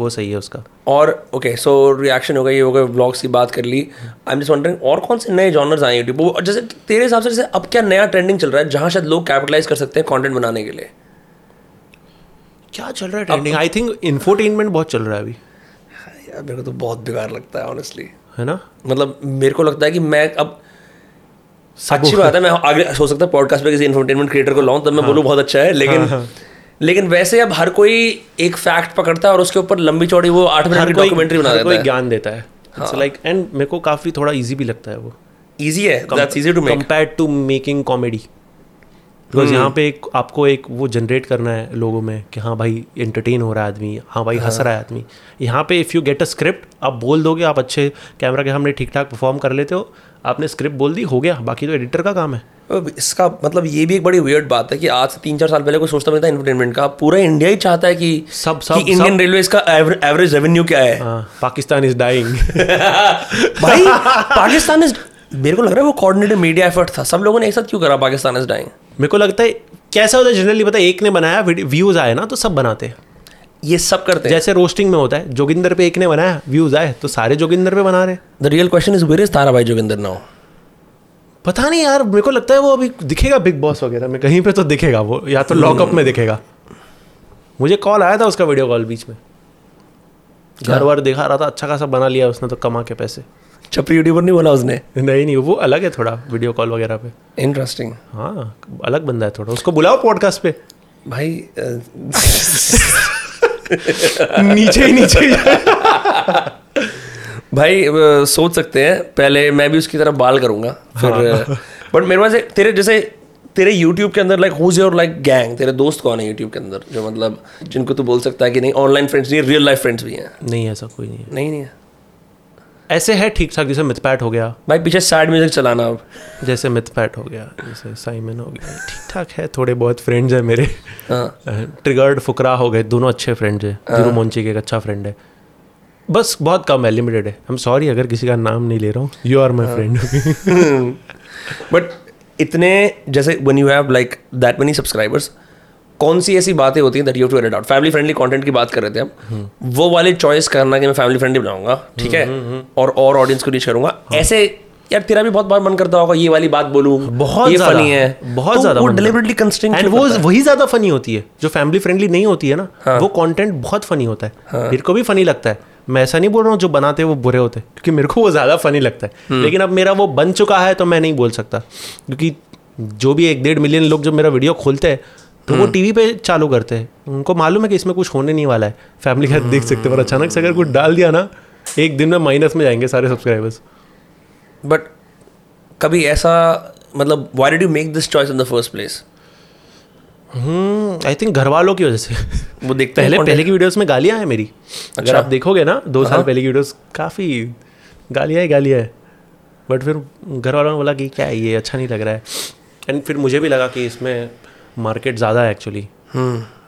वो सही है उसका। और ओके सो रिएक्शन हो गई ये हो गए व्लॉग्स की बात कर ली। आई एम जस्ट वंडरिंग और कौन से नए जॉनर्स आए यूट्यूब और जैसे तेरे हिसाब से जैसे अब क्या नया ट्रेंडिंग चल रहा है जहाँ शायद लोग कैपिटलाइज कर सकते हैं कंटेंट बनाने के लिए? क्या चल रहा है ट्रेंडिंग आई थिंक इन्फोटेनमेंट बहुत चल रहा है अभी। यार मेरे को तो बहुत बेकार लगता है ऑनेस्टली है ना? मतलब मेरे को लगता है कि मैं अब अच्छी बात है मैं आगे हो सकता है पॉडकास्ट पे किसी इंफरटेनमेंट क्रिएटर को लाऊं तब मैं बोलूँ बहुत अच्छा है लेकिन लेकिन वैसे अब हर कोई एक फैक्ट पकड़ता है और उसके ऊपर लंबी चौड़ी वो आठ मिनट की डॉक्यूमेंट्री बना देता कोई है। ज्ञान देता है। लाइक एंड मेरे को काफ़ी थोड़ा इजी भी लगता है वो। इजी है? That's easy to make compare to making comedy because यहाँ पे एक आपको एक वो जनरेट करना है लोगों में कि हाँ भाई एंटरटेन हो रहा है आदमी। हाँ भाई हंस रहा है आदमी। यहाँ पे if you get a script आप बोल दोगे आप अच्छे कैमरा के सामने ठीक ठाक परफॉर्म कर लेते हो। आपने स्क्रिप्ट बोल दी हो गया। बाकी तो एडिटर का काम है। इसका मतलब ये भी एक बड़ी वियर्ड बात है कि आज से तीन चार साल पहले कोई सोचता नहीं था एंटरटेनमेंट का। पूरा इंडिया ही चाहता है कि सब- सब- कि इंडियन रेलवे का एवरेज रेवेन्यू क्या है? हाँ पाकिस्तान इज़ डाइंग भाई पाकिस्तान इज़ मेरे को लग रहा है वो कोऑर्डिनेटेड मीडिया एफर्ट था। सब लोगों ने एक साथ क्यों करा पाकिस्तान इज़ डाइंग मेरे को लगता है कैसा होता है जनरली पता है एक ने बनाया व्यूज़ आए ना तो सब बनाते हैं। ये सब करते हैं। जैसे रोस्टिंग में होता है जोगिंदर पे एक ने बनाया व्यूज़ आए तो सारे जोगिंदर पे बना रहे the real question is where is Tara भाई जोगिंदर नाउ पता नहीं यार मेरे को लगता है वो अभी दिखेगा बिग बॉस वगैरह में कहीं पे तो दिखेगा वो या तो लॉकअप में दिखेगा। मुझे कॉल आया था उसका वीडियो कॉल बीच में। घर वर दिखा रहा था अच्छा खासा बना लिया उसने तो कमा के पैसे। चपरी यूट्यूबर नहीं बोला उसने? नहीं नहीं वो अलग है थोड़ा वीडियो कॉल वगैरह पे। इंटरेस्टिंग हाँ अलग बंदा है थोड़ा उसको बुलाओ पॉडकास्ट पे। भाई (laughs) नीचे ही नीचे (laughs) भाई सोच सकते हैं। पहले मैं भी उसकी तरफ़ बाल करूँगा। फिर बट मेरे पास तेरे जैसे तेरे YouTube के अंदर like who's your like gang तेरे दोस्त कौन है YouTube के अंदर जो मतलब जिनको तू बोल सकता है कि नहीं ऑनलाइन फ्रेंड्स नहीं रियल लाइफ फ्रेंड्स भी हैं। नहीं ऐसा कोई नहीं है। नहीं नहीं है। ऐसे है ठीक ठाक जैसे मिथपैट हो गया। भाई पीछे सैड म्यूज़िक चलाना अब। जैसे मिथपैट हो गया जैसे साइमन हो गया। ठीक ठाक है थोड़े बहुत फ्रेंड्स हैं मेरे। हाँ। ट्रिगर्ड फुकरा हो गए दोनों अच्छे फ्रेंड्स हैं। ज़ीरो मोंची के एक अच्छा फ्रेंड है। बस बहुत कम है लिमिटेड है। आई एम सॉरी अगर किसी का नाम नहीं ले रहा हूँ। You are my friend but इतने जैसे one you have like that many subscribers कौन सी ऐसी बातें होती हैं that you to edit out family friendly content की बात कर रहे थे हम वो वाले चॉइस करना कि मैं फैमिली फ्रेंडली बनाऊँगा ठीक है? और और ऑडियंस को रीच करूँगा। ऐसे यार तेरा भी बहुत बार मन करता होगा ये वाली बात बोलूँ बहुत ये फनी है। बहुत तो ज़्यादा वो डिलिबरेटली एंड वो वही ज़्यादा फनी होती है जो फैमिली फ्रेंडली नहीं होती है ना वो कंटेंट बहुत फनी होता है। मेरे को भी फनी लगता है। मैं ऐसा नहीं बोल रहा हूँ जो बनाते हैं वो बुरे होते हैं क्योंकि मेरे को वो ज़्यादा फनी लगता है। लेकिन अब मेरा वो बन चुका है तो मैं नहीं बोल सकता। क्योंकि जो भी एक डेढ़ मिलियन लोग जो मेरा वीडियो खोलते हैं तो वो टीवी पे चालू करते हैं। उनको मालूम है कि इसमें कुछ होने नहीं वाला है। फैमिली का देख सकते हैं और अचानक से अगर कुछ डाल दिया ना एक दिन में माइनस में जाएँगे सारे सब्सक्राइबर्स बट कभी ऐसा मतलब why did you make this choice in the first place I think घर वालों की वजह से। वो देखते पहले पहले की वीडियोस में गालियाँ हैं मेरी। अगर अच्छा। आप देखोगे ना दो साल पहले की वीडियोस काफ़ी गालियाँ ही गालियाँ है। बट फिर घर वालों ने बोला कि क्या है ये अच्छा नहीं लग रहा है। एंड फिर मुझे भी लगा कि इसमें मार्केट ज़्यादा है एक्चुअली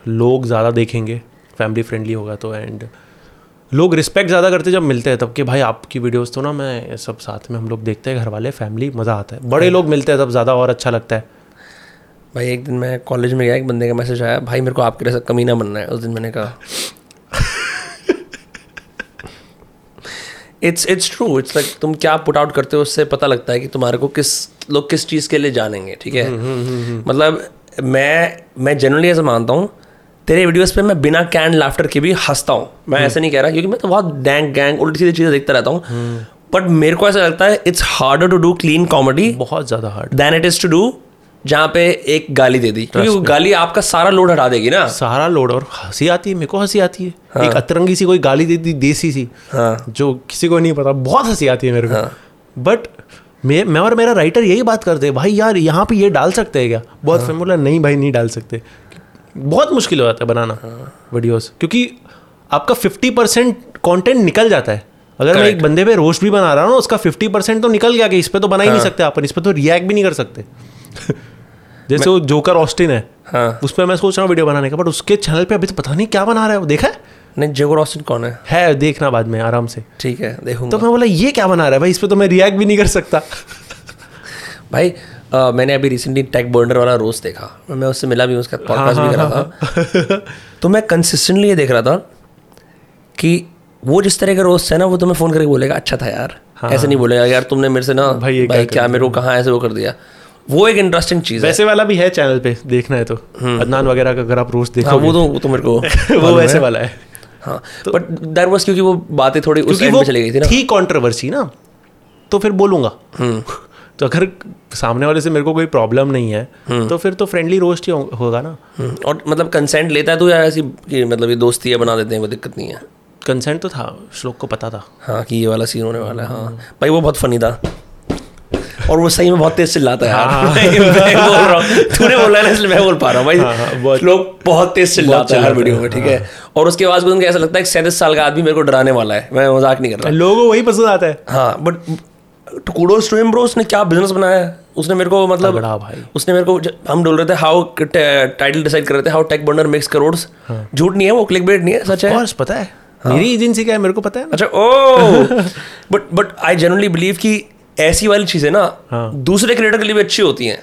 लोग ज़्यादा देखेंगे फैमिली फ्रेंडली होगा तो एंड लोग रिस्पेक्ट ज़्यादा करते जब मिलते हैं तब कि भाई आपकी वीडियोस तो ना मैं सब साथ में हम लोग देखते हैं घर वाले फैमिली मज़ा आता है। बड़े लोग मिलते हैं तब ज़्यादा और अच्छा लगता है। भाई एक दिन मैं कॉलेज में गया एक बंदे का मैसेज आया भाई मेरे को आपके जैसा कमीना बनना है। उस दिन मैंने कहा it's it's true it's like तुम क्या पुट आउट करते हो उससे पता लगता है कि तुम्हारे को किस लोग किस चीज़ के लिए जानेंगे ठीक है? मतलब मैं मैं जनरली ऐसा मानता हूँ तेरे वीडियोस पे मैं बिना कैंड लाफ्टर के भी हंसता हूँ। मैं ऐसे नहीं कह रहा क्योंकि मैं तो बहुत डैंग गैंग उल्टी सीधी चीज़ें देखता रहता हूँ। बट मेरे को ऐसा लगता है it's harder to do clean comedy बहुत ज़्यादा hard than it is to do जहाँ पे एक गाली दे दी। क्योंकि वो गाली आपका सारा लोड हटा देगी ना। सारा लोड और हँसी आती है मेरे को हँसी आती है। हाँ। एक अतरंगी सी कोई गाली दे दी देसी सी हाँ। जो किसी को नहीं पता बहुत हँसी आती है मेरे को। हाँ। बट मैं मैं और मेरा राइटर यही बात करते हैं भाई यार यहाँ पे ये डाल सकते हैं क्या? बहुत फिर बोला नहीं भाई नहीं डाल सकते। बहुत मुश्किल हो जाता है बनाना वीडियोस क्योंकि आपका फिफ्टी परसेंट कॉन्टेंट निकल जाता है। अगर मैं एक बंदे पे रोस्ट भी बना रहा हूँ ना उसका फिफ्टी परसेंट तो निकल गया कि इस पर तो बना ही नहीं सकते अपन इस पर तो रिएक्ट भी नहीं कर सकते। जैसे वो जोकर ऑस्टिन है हाँ। उस पर मैं सोच रहा हूँ वीडियो बनाने का बट उसके चैनल पे अभी तो पता नहीं क्या बना रहा है वो देखा है? नहीं जेगो रॉस्टिन कौन है? है देखना बाद में आराम से। ठीक है देखूँगा। तो मैं बोला ये क्या बना रहा है भाई? इस पे तो मैं रिएक्ट भी नहीं कर सकता. (laughs) भाई अ, मैंने अभी रिसेंटली टेक बर्नर वाला रोस्ट देखा। मैं उससे मिला भी उसका पॉडकास्ट भी करा था। (laughs) तो मैं कंसिस्टेंटली ये देख रहा था कि वो जिस तरह का रोस्ट है ना वो तुम्हें फ़ोन करके बोलेगा अच्छा था यार ऐसे नहीं बोलेगा यार तुमने मेरे से ना हाँ, भाई, भाई, क्या मेरे को कहाँ ऐसे वो कर दिया? वो एक इंटरेस्टिंग चीज़ है। वैसे वाला भी है चैनल पे देखना है तो। अदनान वगैरह का अगर आप रोस्ट हम्म। हाँ देखो वो तो वो तो मेरे को (laughs) वो वैसे वाला है। हाँ बट दैट वाज क्योंकि वो बातें थोड़ी उस क्योंकि एंड वो चली गई थी ना। थी कंट्रोवर्सी ना तो फिर बोलूँगा। हम्म। (laughs) तो अगर सामने वाले से मेरे को कोई प्रॉब्लम नहीं है हम्म। तो फिर तो फ्रेंडली रोस्ट ही होगा ना। हम्म, और मतलब कंसेंट लेता है तो या ऐसी कि मतलब ये दोस्ती है बना देते हैं कोई दिक्कत नहीं है? कंसेंट तो था श्लोक को पता था। हाँ कि ये वाला सीन होने वाला है हाँ। भाई वो बहुत फनी था। और वो सही में बहुत तेज चिल्लाता है यार। (laughs) मैं बोल रहा हूँ। तूने बोला है ना इसलिए मैं बोल पा रहा हूँ। हाँ, हाँ, भाई लोग बहुत तेज चिल्लाता है हर वीडियो में ठीक है। और उसके बाद उनको ऐसा लगता है सैंतीस साल का आदमी मेरे को डराने वाला है। मैं मज़ाक नहीं कर रहा। लोगों वही पसंद आता है। हाँ but kudos to him bro उसने क्या बिज़नेस बनाया है? उसने मेरे को मतलब भाई। उसने मेरे को हम बोल रहे थे हाउ टाइटल डिसाइड कर रहे थे how Tech Burner makes crore झूठ नहीं है वो क्लिक बेट नहीं है सच है। और पता है। हाँ। मेरी एजेंसी क्या है मेरे को पता है अच्छा ओ but but I generally believe कि ऐसी वाली चीज़ें ना हाँ। दूसरे क्रिएटर के लिए भी अच्छी होती हैं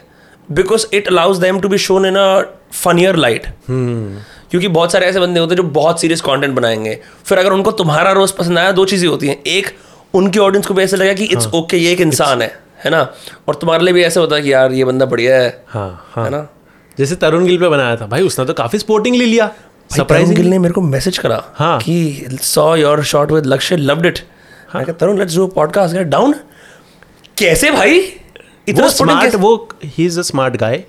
because it allows them to be shown in a funnier light क्योंकि बहुत सारे ऐसे बंदे होते हैं जो बहुत सीरियस कंटेंट बनाएँगे। फिर अगर उनको तुम्हारा रोज पसंद आया दो चीज़ें होती हैं। एक उनकी ऑडियंस को भी ऐसा लगा कि इट्स ओके ये एक इंसान है है ना? और तुम्हारे लिए भी ऐसा होता है कि यार ये बंदा बढ़िया है हाँ हाँ। है ना? जैसे तरुण गिल पे बनाया था। भाई उसने तो काफ़ी स्पोर्टिंगली लिया। सरप्राइजिंग गिल ने मेरे को मैसेज करा हाँ। कि saw your shot with Lakshya loved it कहा Tarun let's do podcast get down कैसे भाई? इतना वो स्मार्ट वो he is a smart guy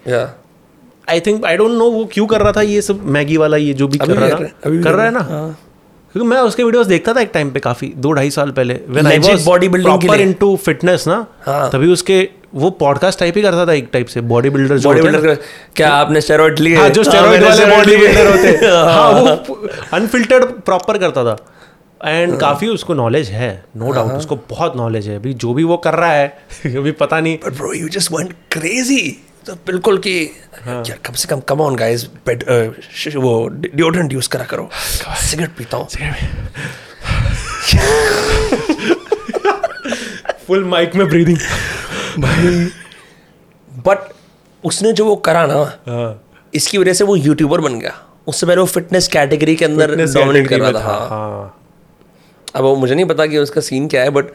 I think I don't know वो क्यों कर रहा था ये सब मैगी वाला ये जो भी कर रहा था। है, कर रहा है ना? हाँ। क्योंकि मैं उसके वीडियोस देखता था एक टाइम पे काफ़ी दो ढाई साल पहले। व्हेन आई वाज के प्रॉपर लिए। इनटू फिटनेस ना हाँ। तभी उसके वो पॉडकास्ट टाइप ही करता था एक टाइप से बॉडी बिल्डर जो बॉडी बिल्डर क्या आपने स्टेरॉइड लिए? हाँ जो स्टेरॉइड वाले बॉडी बिल्डर होते हैं। (laughs) हाँ वो अनफिल्टर्ड प्रॉपर करता था। एंड काफ़ी उसको नॉलेज है नो डाउट उसको बहुत नॉलेज है। अभी जो भी वो कर रहा है (laughs) अभी पता नहीं। But bro you just went crazy तो बिल्कुल कि यार कम से कम कम ऑन गाइस वो डिओड्रेंट यूज़ करा करो। सिगरेट पीता हूँ। फुल माइक (laughs) में ब्रीदिंग भाई बट उसने जो वो करा ना इसकी वजह से वो यूट्यूबर बन गया। उससे पहले वो फिटनेस कैटेगरी के अंदर डोमिनेट कर रहा था। हाँ हाँ। अब वो मुझे नहीं पता कि उसका सीन क्या है but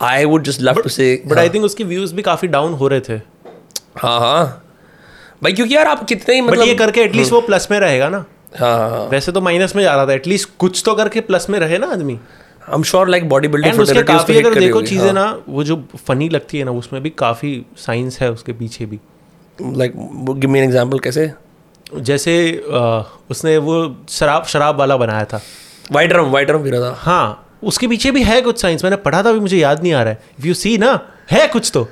I would just love to say but I think उसकी व्यूज़ भी काफ़ी डाउन हो रहे थे। हाँ हाँ। भाई क्योंकि यार आप कितने ही मतलब ये करके एटलीस्ट वो प्लस में रहेगा ना। हाँ हाँ वैसे तो माइनस में जा रहा था। एटलीस्ट कुछ तो करके प्लस में रहे ना आदमी। I am sure like body building उसके काफ़ी अगर देखो हाँ। चीज़ें ना वो जो फनी लगती है ना उसमें भी काफ़ी साइंस है उसके पीछे भी। Like give me an example कैसे? जैसे उसने वो शराब शराब वाला बनाया था। वाइट रम वाइट रम रहा था। हाँ उसके पीछे भी है कुछ साइंस मैंने पढ़ा था अभी मुझे याद नहीं आ रहा है। इफ़ यू सी ना है कुछ तो।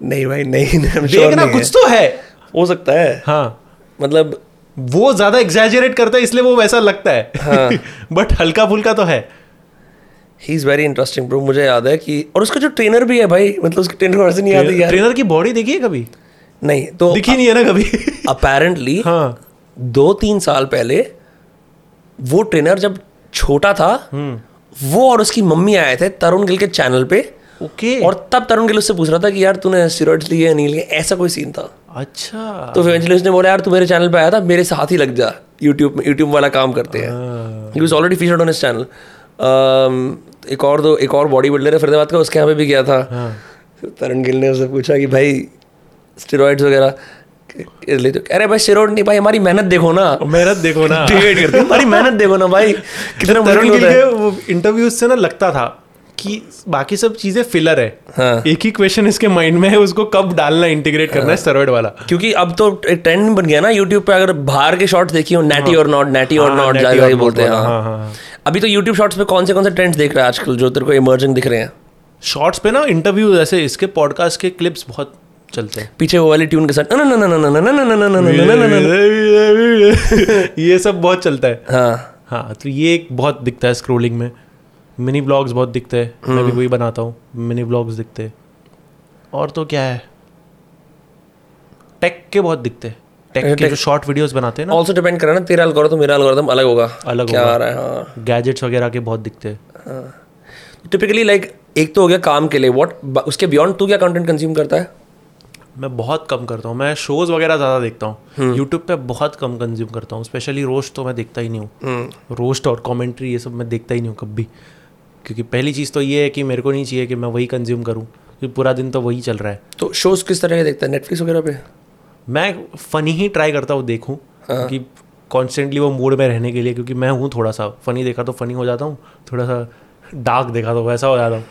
नहीं भाई नहीं नहीं sure नहीं कुछ है। तो है। हो सकता है। हाँ। मतलब वो ज़्यादा एग्जैजरेट करता है इसलिए वो वैसा लगता है। हाँ। (laughs) बट हल्का फुल्का तो है। He is very interesting bro मुझे याद है कि और उसका जो ट्रेनर भी है भाई मतलब उसके ट्रेनर ऐसे नहीं याद है यार। ट्रेनर की बॉडी देखी है कभी? नहीं तो दिखी नहीं है ना कभी? (laughs) अपेरेंटली हाँ। दो तीन साल पहले वो ट्रेनर जब छोटा था। वो और उसकी मम्मी आए थे तरुण गिल के चैनल पे। ओके। okay. और तब तरुण गिल उससे पूछ रहा था कि यार तूने स्टेरॉइड्स लिए नहीं लिए ऐसा कोई सीन था। अच्छा। तो इवेंचुअली उसने बोला यार तू मेरे चैनल पे आया था मेरे साथ ही लग जा यूट्यूब में यूट्यूब वाला काम करते हैं। He. Was already featured on his channel एक और दो एक और बॉडी बिल्डर है फरीदाबाद का उसके यहाँ पे भी गया था। तरुण गिल ने उससे पूछा कि भाई स्टेरॉइड्स वगैरह ले तो अरे भाई स्टेरॉइड नहीं भाई हमारी मेहनत देखो ना। मेहनत देखो ना। डिबेट करते हमारी मेहनत देखो ना भाई। कितना मुश्किल होता है। वो इंटरव्यूज़ से ना लगता था कि बाकी सब चीज़ें फिलर है। हाँ। एक ही क्वेश्चन इसके माइंड में है उसको कब डालना इंटीग्रेट करना है स्टेरॉइड वाला। क्योंकि अब तो एक ट्रेंड बन गया ना यूट्यूब पे अगर बाहर के शॉर्ट्स देखी हो नैटी और नॉट नैटी और हाँ, नॉट ही not बोलते हैं हाँ। हाँ, हाँ, अभी तो यूट्यूब शॉर्ट्स पे कौन से कौन से ट्रेंड्स देख रहे हैं आजकल जो तेरे को इमर्जिंग दिख रहे हैं? शॉर्ट्स पे ना इंटरव्यू ऐसे इसके पॉडकास्ट के क्लिप्स बहुत चलते हैं। पीछे वो वाली ट्यून के साथ ये सब बहुत चलता है हाँ हाँ तो ये एक बहुत दिखता है स्क्रोलिंग में मिनी ब्लॉग्स बहुत दिखते हैं मैं भी वही बनाता हूँ मिनी ब्लॉग्स दिखते हैं और तो क्या है टेक के बहुत दिखते हैं टेक के जो शॉर्ट वीडियोस बनाते हैं ना आल्सो डिपेंड ना तेरा एल्गोरिथम मेरा एल्गोरिथम अलग होगा अलग क्या आ रहा है हाँ गैजेट्स वगैरह के बहुत दिखते हैं टिपिकली लाइक एक तो हो गया काम के लिए व्हाट उसके बियॉन्ड तू क्या कंटेंट कंज्यूम करता है मैं बहुत कम करता हूँ। मैं शोज़ वगैरह ज़्यादा देखता हम्म। हूँ यूट्यूब पे बहुत कम कंज्यूम करता हूँ। स्पेशली रोस्ट तो मैं देखता ही नहीं हूँ। हम्म। रोस्ट और कमेंट्री ये सब मैं देखता ही नहीं हूँ कभी। क्योंकि पहली चीज़ तो ये है कि मेरे को नहीं चाहिए कि मैं वही कंज्यूम करूँ। क्योंकि पूरा दिन तो वही चल रहा है। तो शोज़ किस तरह के देखता है? नेटफ्लिक्स वगैरह पे? मैं फ़नी ही ट्राई करता हूँ देखूँ हाँ। कि कॉन्स्टेंटली वो मूड में रहने के लिए क्योंकि मैं हूँ थोड़ा सा। फ़नी देखा तो फ़नी हो जाता हूँ। थोड़ा सा डार्क देखा तो वैसा हो जाता हूँ।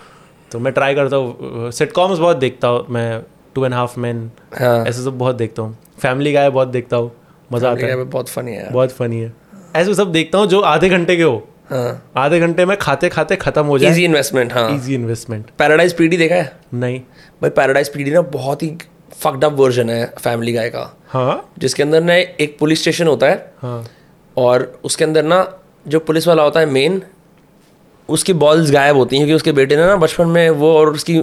तो मैं ट्राई करता हूँ। सिटकॉम्स बहुत देखता हूँ। मैं टू एंड हाफ़ मैन ऐसे सब बहुत देखता हूँ। फैमिली गाय बहुत देखता हूँ। मज़ा आता है। बहुत फनी है बहुत फनी है। ऐसे सब देखता हूँ जो आधे घंटे के हो। हाँ। आधे घंटे में खाते खाते खत्म हो जाए। इजी इन्वेस्टमेंट हाँ। इजी इन्वेस्टमेंट पैराडाइज पीडी देखा है? नहीं। भाई पैराडाइज पीडी ना बहुत ही फक्ड अप वर्जन है फैमिली गाय का। हाँ। जिसके अंदर ना एक पुलिस स्टेशन होता है। हाँ। और उसके अंदर ना जो पुलिस वाला होता है मेन उसकी बॉल्स गायब होती हैं क्योंकि उसके बेटे ने ना बचपन में वो और उसकी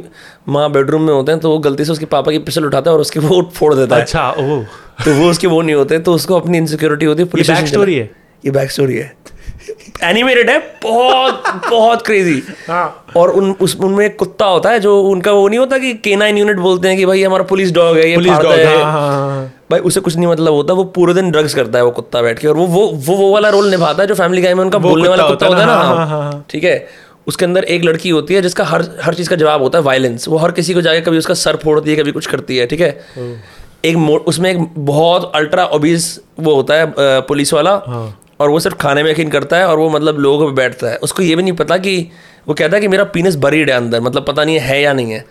माँ बेडरूम में होते हैं तो वो गलती से उसके पापा की पिस्टल उठाता है और उसके वो फोड़ देता है। अच्छा ओह। तो वो उसके वो नहीं होते तो उसको अपनी इनसिक्योरिटी होती है पुलिस स्टेशन story चला- है? ये बैक स्टोरी है। (laughs) एनिमेटेड है? बहुत बहुत क्रेजी हाँ। और उन उस उनमें एक कुत्ता होता है जो उनका वो नहीं होता कि केनाइन यूनिट बोलते हैं कि भाई हमारा पुलिस डॉग है ये पुलिस डॉग है। हाँ हाँ हाँ। भाई उसे कुछ नहीं मतलब होता वो पूरे दिन ड्रग्स करता है वो कुत्ता बैठ के और वो वो वो वो वाला रोल निभाता है जो फैमिली गाय में उनका बोलने वाला कुत्ता होता है ना, हाँ, हाँ, हाँ। ठीक है? उसके अंदर एक लड़की होती है जिसका हर हर चीज़ का जवाब होता है वायलेंस वो हर किसी को जाके कभी उसका सर फोड़ती है कभी कुछ करती है ठीक है? एक उसमें एक बहुत अल्ट्रा ओबीज वो होता है पुलिस वाला। और वो सिर्फ़ खाने में यकीन करता है और वो मतलब लोगों पे बैठता है। उसको ये भी नहीं पता कि वो कहता है कि मेरा पीनस बरीड है अंदर मतलब पता नहीं है या नहीं है।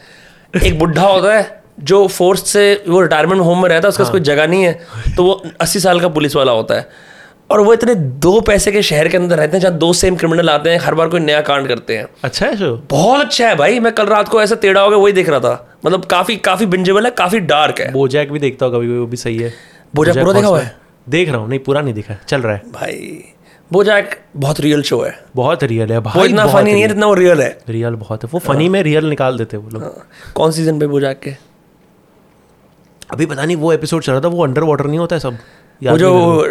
एक बुढ़ा होता है जो फोर्स से वो रिटायरमेंट होम में रहता है उसका कोई जगह नहीं है तो वो अस्सी साल का पुलिस वाला होता है। और वो इतने दो पैसे के शहर के अंदर रहते हैं जहाँ दो सेम क्रिमिनल आते हैं हर बार कोई नया कांड करते हैं। अच्छा है शो? बहुत अच्छा है भाई मैं कल रात को ऐसा टेढ़ा हो गया वही देख रहा था। मतलब काफ़ी काफ़ी बिंजेबल है काफ़ी डार्क है। बोजैक भी देखता हूँ कभी वो भी सही है। बोजैक पूरा देखा हुआ है? देख रहा हूँ नहीं पूरा नहीं देखा चल रहा है। भाई बोजैक बहुत रियल शो है। बहुत रियल है वो भाई इतना फनी नहीं है जितना वो रियल है। रियल बहुत है वो फनी में रियल निकाल देते हैं वो लोग। कौन सीज़न पे बोजैक के? अभी पता नहीं वो एपिसोड चल रहा था वो अंडर वाटर नहीं होता है सब? वो जो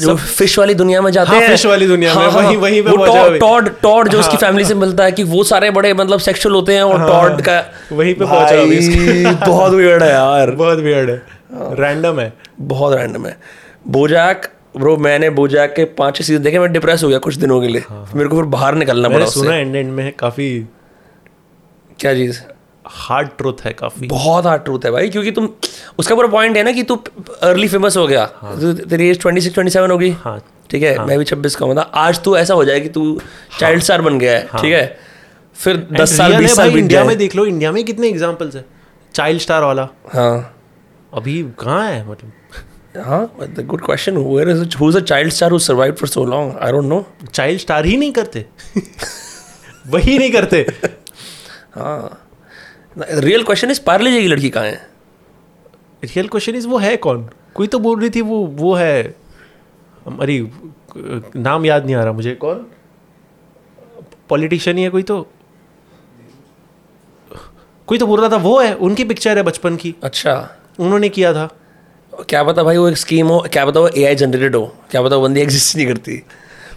जो फ़िश वाली दुनिया में जाते हाँ, हैं। fish वाली दुनिया हाँ, में, हाँ, वहीं- वहीं पे वो टॉड टॉड जो उसकी फैमिली से मिलता है कि वो सारे बड़े मतलब सेक्सुअल होते हैं और हाँ, टॉड का। वहीं पे पहुँचा अभी (laughs) बहुत वियर्ड है यार। बहुत वियर्ड है। रैंडम है। बहुत रैंडम है। बोजैक ब्रो मैंने बोजैक के पाँच सीज़न देखे मैं डिप्रेस हो गया कुछ दिनों के लिए। मेरे को फिर बाहर निकलना पड़ा सुना एंड एंड में काफ़ी क्या चीज़? हार्ड ट्रुथ है काफ़ी। बहुत हार्ड ट्रूथ है भाई क्योंकि तुम उसका पूरा पॉइंट है ना कि तू अर्ली फ़ेमस हो गया। तो तेरी age twenty six twenty seven होगी। हाँ। ठीक है मैं भी छब्बीस का हूँ था आज तू ऐसा हो जाए कि तू चाइल्ड स्टार बन गया है। ठीक है? फिर दस साल बीस साल इंडिया में देख लो इंडिया में कितने एग्जांपल्स है। चाइल्ड स्टार वाला। हाँ। अभी कहाँ है मतलब? हाँ good question star who survived for so long? I don't know. Child star ही नहीं करते। (laughs) वही नहीं करते। हाँ। Real question is Parle G की लड़की कहाँ है? रियल क्वेश्चन इज़ वो है कौन? कोई तो बोल रही थी वो वो है अरे नाम याद नहीं आ रहा मुझे। कौन? पॉलिटिशियन ही है कोई तो। कोई तो बोल रहा था वो है उनकी पिक्चर है बचपन की। अच्छा। उन्होंने किया था। क्या पता भाई वो एक स्कीम हो क्या पता वो ए आई जनरेटेड हो क्या पता वो बंदी एग्जिस्ट नहीं करती।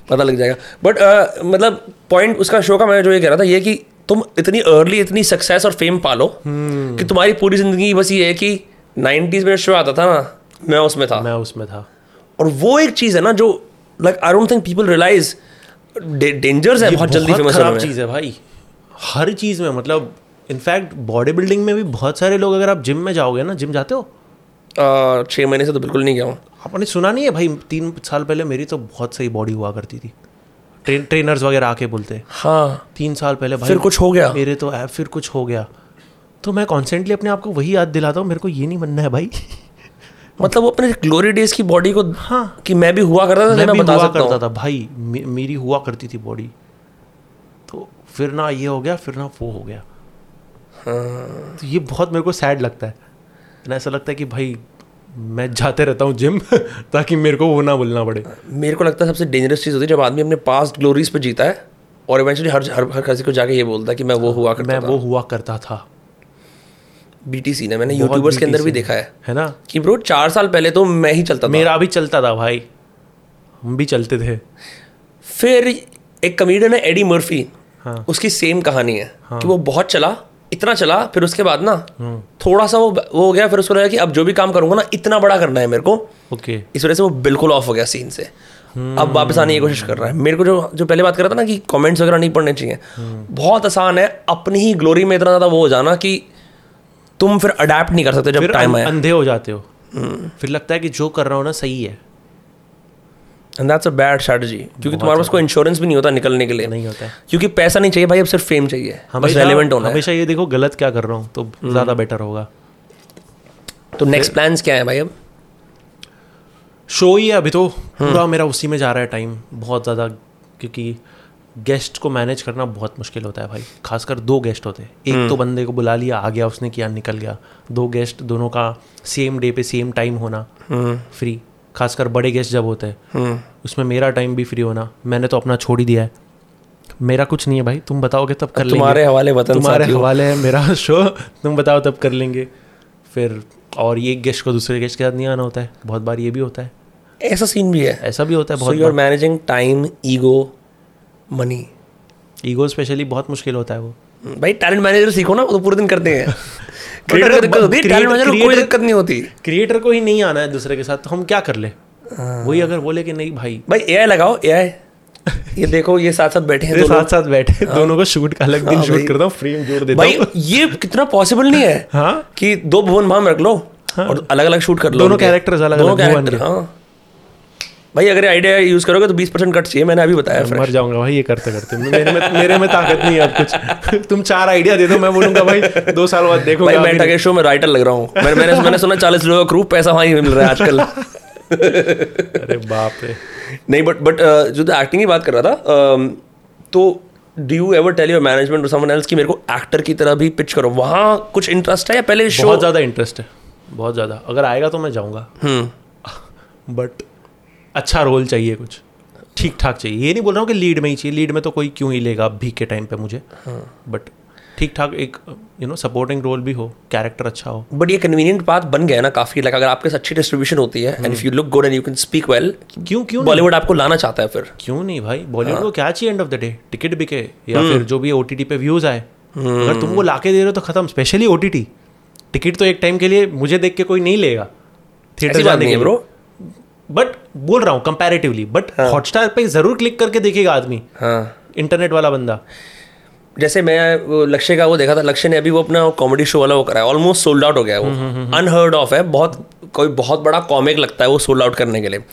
पता लग जाएगा। बट uh, मतलब पॉइंट उसका शो का मैं जो ये कह रहा था ये कि तुम इतनी अर्ली इतनी सक्सेस और फेम पालो कि तुम्हारी पूरी ज़िंदगी बस ये है कि नाइन्टीज में शो आता था ना मैं उसमें था। मैं उसमें था। और वो एक चीज़ है ना जो like I don't think people realise dangers है बहुत जल्दी फ़ेमस खराब चीज़ है भाई। हर चीज़ में मतलब इनफैक्ट बॉडी बिल्डिंग में भी बहुत सारे लोग अगर आप जिम में जाओगे ना जिम जाते हो? छः महीने से तो बिल्कुल नहीं गया हूँ। आपने सुना नहीं है भाई तीन साल पहले मेरी तो बहुत सही बॉडी हुआ करती थी। ट्रेन ट्रेनर्स वगैरह आके बोलते हाँ। तीन साल पहले भाई फिर कुछ हो गया? मेरे तो ऐप फिर कुछ हो गया। तो मैं कॉन्स्टेंटली अपने आप को वही याद दिलाता हूँ मेरे को ये नहीं बनना है भाई। मतलब वो अपने ग्लोरी डेज़ की बॉडी को हाँ। कि मैं भी हुआ करता था मैं मैं भी बता हुआ सकता करता था भाई मे, मेरी हुआ करती थी बॉडी तो फिर ना ये हो गया फिर ना वो हो गया। हाँ। तो ये बहुत मेरे को सैड लगता है। ऐसा लगता है कि भाई मैं जाते रहता हूँ जिम (laughs) ताकि मेरे को वो ना बोलना पड़े। मेरे को लगता है सबसे डेंजरस चीज़ होती है जब आदमी अपने पास्ट ग्लोरीज पे जीता है और इवेंचुअली हर हर हर किसी को जाके ये बोलता है कि मैं वो हुआ करता मैं था। वो हुआ करता था। बीटीसी ने मैंने यूट्यूबर्स के अंदर भी देखा है। है ना? कि ब्रो चार साल पहले तो मैं ही चलता था। मेरा भी चलता था भाई। हम भी चलते थे। फिर एक कमेडियन है एडी मर्फी हाँ। उसकी सेम कहानी है हाँ। कि वो बहुत चला इतना चला फिर उसके बाद ना हम्म। थोड़ा सा वो वो हो गया फिर उसको लगा कि अब जो भी काम करूँगा ना इतना बड़ा करना है मेरे को। ओके। इस वजह से वो बिल्कुल ऑफ़ हो गया सीन से। अब वापस आने की कोशिश कर रहा है। मेरे को जो जो पहले बात कर रहा था ना कि कमेंट्स वगैरह नहीं पढ़ने चाहिए। बहुत आसान है अपनी ही ग्लोरी में इतना ज़्यादा वो हो जाना कि तुम फिर अडेप्ट नहीं कर सकते जब टाइम अं- आया। अंधे हो जाते हो। फिर लगता है कि जो कर रहा हो ना सही है। And that's a bad strategy क्योंकि तुम्हारे पास कोई इंश्योरेंस भी नहीं होता निकलने के लिए। नहीं होता है। क्योंकि पैसा नहीं चाहिए भाई अब सिर्फ़ फेम चाहिए। हमेशा रेलिवेंट होना हमेशा ये देखो गलत क्या कर रहा हूँ तो हम्म। ज़्यादा बेटर होगा। तो नेक्स्ट प्लान्स क्या है भाई अब? शो ही है अभी तो। हम्म। पूरा मेरा उसी में जा रहा है टाइम बहुत ज़्यादा क्योंकि गेस्ट को मैनेज करना बहुत मुश्किल होता है भाई। खासकर दो गेस्ट होते हैं। एक हम्म। तो बंदे को बुला लिया आ गया उसने किया निकल गया। दो गेस्ट दोनों का सेम डे पे सेम टाइम होना। हम्म। फ्री खासकर बड़े गेस्ट जब होते हैं उसमें मेरा टाइम भी फ्री होना मैंने तो अपना छोड़ ही दिया है। मेरा कुछ नहीं है भाई तुम बताओगे तब कर लेंगे। तुम्हारे हवाले वतन तुम्हारे हवाले है मेरा (laughs) शो तुम बताओ तब कर लेंगे। फिर और ये गेस्ट को दूसरे गेस्ट के साथ नहीं आना होता है बहुत बार ये भी होता है। ऐसा सीन भी है। ऐसा भी होता है बहुत you are managing time ego money ego specially बहुत मुश्किल होता है वो। भाई टैलेंट मैनेजर सीखो ना वो तो पूरे दिन करते हैं। (laughs) क्रिएटर को है टैलेंट मैनेजर कोई दिक्कत नहीं होती। क्रिएटर को ही नहीं आना है दूसरे के साथ तो हम क्या कर ले? वही अगर बोले कि नहीं भाई। भाई एआई लगाओ एआई ये देखो ये साथ साथ बैठे हैं दोनों। साथ साथ बैठे दोनों को शूट का अलग दिन हाँ शूट करता हूँ फ्रेम जोड़ देता भाई ये कितना पॉसिबल नहीं है हाँ। कि दो भुवन भाम रख लो हाँ? और अलग अलग शूट कर लो दोनों कैरेक्टर्स अलग-अलग दोनों कैरेक्टर हाँ। भाई अगर आइडिया यूज़ करोगे तो 20 परसेंट कट चाहिए मैंने अभी बताया मर जाऊँगा भाई ये करते करते। मेरे में मेरे में ताकत नहीं है अब कुछ। (laughs) तुम चार आइडिया दे दो मैं बोलूँगा भाई दो साल बाद देखो भाई मैं टगे शो में राइटर लग रहा हूँ। मैंने मैंने मैंने सुना चालीस लोगों का क्रू पैसा वहीं मिल रहा है आजकल। (laughs) अरे बाप रे। नहीं बट बट जो तो एक्टिंग की बात कर रहा था um, तो do you ever tell your management someone else कि मेरे को एक्टर की तरह भी पिच करो? वहाँ कुछ इंटरेस्ट है या पहले शो बहुत ज़्यादा इंटरेस्ट है। बहुत ज़्यादा। अगर आएगा तो मैं जाऊँगा। हम्म। (laughs) बट अच्छा रोल चाहिए कुछ। ठीक ठाक चाहिए। ये नहीं बोल रहा हूँ कि लीड में ही चाहिए। लीड में तो कोई क्यों ही लेगा अभी के टाइम पे मुझे। बट ठीक ठाक एक यू नो सपोर्टिंग रोल भी हो कैरेक्टर अच्छा हो। बट ये कन्वीनियंट बात बन गया है ना काफ़ी। लाइक अगर आपके साथ अच्छी डिस्ट्रीब्यूशन होती है and if you look good and you can speak well क्यों क्यों बॉलीवुड आपको लाना चाहता है फिर। क्यों नहीं भाई? बॉलीवुड को क्या चाहिए end of the day ticket बिके या फिर जो भी ओटीटी पे व्यूज़ आए। अगर तुमको लाके दे रहे हो तो खत्म। स्पेशली ओटीटी टिकट तो एक टाइम के लिए मुझे देख के कोई नहीं लेगा। थिएटर जाने के ब्रो बट बोल रहा हूँ कंपैरेटिवली बट हॉटस्टार पे ज़रूर क्लिक करके देखेगा आदमी। हाँ। इंटरनेट वाला बंदा। जैसे मैं लक्ष्य का वो देखा था लक्ष्य ने अभी वो अपना कॉमेडी शो वाला वो करा है ऑलमोस्ट सोल्ड आउट हो गया है हम्म, वो अनहर्ड ऑफ़ है। बहुत कोई बहुत बड़ा कॉमिक लगता है वो सोल्ड आउट करने के लिए।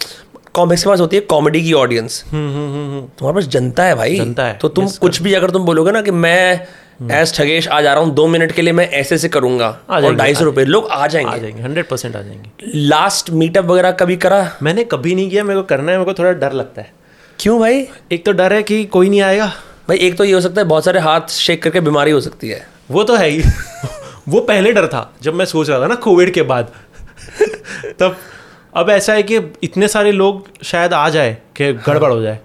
कॉमिक्स के पास होती है कॉमेडी की ऑडियंस तुम्हारे पास जनता है भाई। हम्म, जनता है, तो तुम कुछ भी अगर तुम बोलोगे ना कि मैं एस ठगेश आ जा रहा हूँ दो मिनट के लिए मैं ऐसे से करूँगा और ढाई सौ रुपये। लोग आ जाएँगे आ जाएँगे। हंड्रेड परसेंट आ जाएँगे। लास्ट मीटअप वगैरह कभी करा? मैंने कभी नहीं किया मेरे को करना है मेरे को थोड़ा डर लगता है। क्यों भाई? एक तो डर है कि कोई नहीं आएगा। भाई एक तो ये हो सकता है बहुत सारे हाथ शेक करके बीमारी हो सकती है। वो तो है ही। (laughs) वो पहले डर था जब मैं सोच रहा था ना कोविड के बाद। (laughs) तब अब ऐसा है कि इतने सारे लोग शायद आ जाए कि गड़बड़ हो जाए।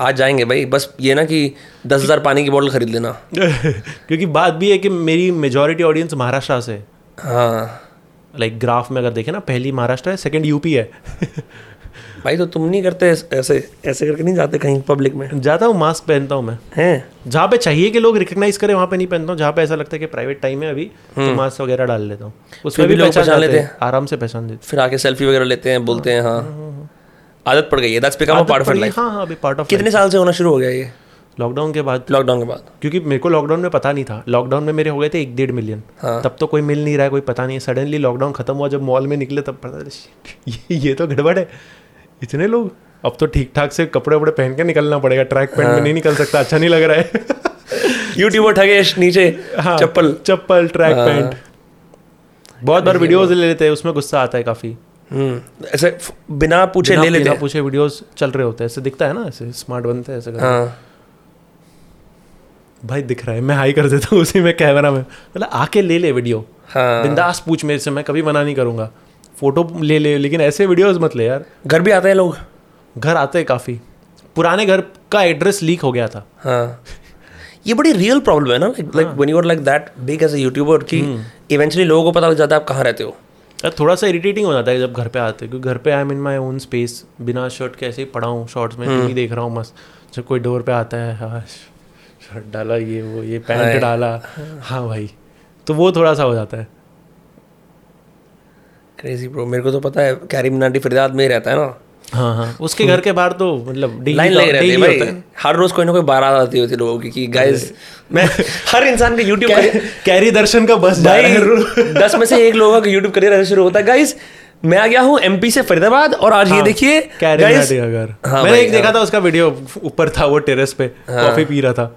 आज जाएँगे भाई। बस ये ना कि दस हज़ार पानी की बोतल खरीद लेना। (laughs) क्योंकि बात भी है कि मेरी मेजोरिटी ऑडियंस महाराष्ट्र से। हाँ। लाइक ग्राफ में अगर देखें ना पहली महाराष्ट्र है सेकंड यूपी है। (laughs) भाई तो तुम नहीं करते ऐसे ऐसे करके नहीं जाते कहीं पब्लिक में? जाता हूँ मास्क पहनता हूँ मैं। हैं? जहाँ पे चाहिए कि लोग रिकग्नाइज करें वहाँ पे नहीं पहनता हूँ। जहाँ पे ऐसा लगता है कि प्राइवेट टाइम है अभी तो मास्क वगैरह डाल लेता हूँ। उसमें भी भी लोग पहचान लेते हैं आराम से पहचान देते फिर आके सेल्फी वगैरह लेते हैं बोलते हैं हाँ। आदत पड़ गई है। That's become a part of हैं। लाइफ हाँ हाँ अभी पार्ट ऑफ़ कितने साल से होना शुरू हो गया ये? लॉकडाउन के बाद। लॉकडाउन के बाद। क्योंकि मेरे को लॉकडाउन में पता नहीं था। लॉकडाउन में मेरे हो गए थे एक डेढ़ मिलियन हाँ। तब तो कोई मिल नहीं रहा है कोई पता नहीं। है सडनली लॉकडाउन खत्म हुआ जब मॉल में निकले तब पता (laughs) ये ये तो गड़बड़ है। इतने लोग? अब तो ठीक ठाक से कपड़े वपड़े पहन के निकलना पड़ेगा। ट्रैक पैंट हाँ। में नहीं निकल सकता। अच्छा नहीं लग रहा है। (laughs) यूट्यूबर ठगेश नीचे हाँ, चप्पल। चप्पल ट्रैक हाँ। पैंट बहुत बार वीडियोस ले लेते हैं उसमें गुस्सा आता है काफ़ी। ऐसे बिना पूछे ले लेते हैं। पूछे वीडियोस चल रहे होते हैं। ऐसे दिखता है ना ऐसे स्मार्ट बनते हैं ऐसे हाँ। भाई दिख रहा है मैं हाई कर देता हूँ उसी में कैमरा में। मतलब आके ले ले वीडियो हाँ। बिंदास पूछ मेरे से मैं कभी मना नहीं करूँगा। फ़ोटो ले ले लेकिन ऐसे वीडियोस मत ले यार। घर भी आते हैं लोग। घर आते हैं काफ़ी। पुराने घर का एड्रेस लीक हो गया था। हाँ। ये बड़ी रियल प्रॉब्लम है ना? Like like you are like that big as a YouTuber कि इवेंचुअली लोगों को पता लग जाता है आप कहाँ रहते हो। यार थोड़ा सा इरिटेटिंग हो जाता है जब घर पे आते हैं क्योंकि घर पे I am in my own space बिना शर्ट कैसे ऐसे ही पड़ा हूँ शॉर्ट्स में टीवी देख रहा हूँ मस्त जब कोई डोर पे आता है हाँ शर्ट डाला ये वो ये। पैंट डाला हाँ भाई। तो वो थोड़ा सा हो जाता है। क्रेजी ब्रो मेरे को तो पता है कैरी मिनाटी फरीदाबाद में ही रहता है ना। हाँ हाँ। उसके घर के बाहर तो मतलब लाइन तो- लगे रहती है भाई। हर रोज कोई ना कोई बारात आती होती लोगों की कि गाइस मैं हर इंसान का यूट्यूब कैरी दर्शन का बस जा रहा है। भाई दस में से एक लोगों का यूट्यूब करियर ऐसे शुरू होता है। गाइस मैं आ गया हूँ एमपी से फरीदाबाद और आज हाँ, ये देखिए मिनाटी हाँ मैंने एक देखा था उसका वीडियो ऊपर था वो टेरेस पे कॉफ़ी पी रहा था।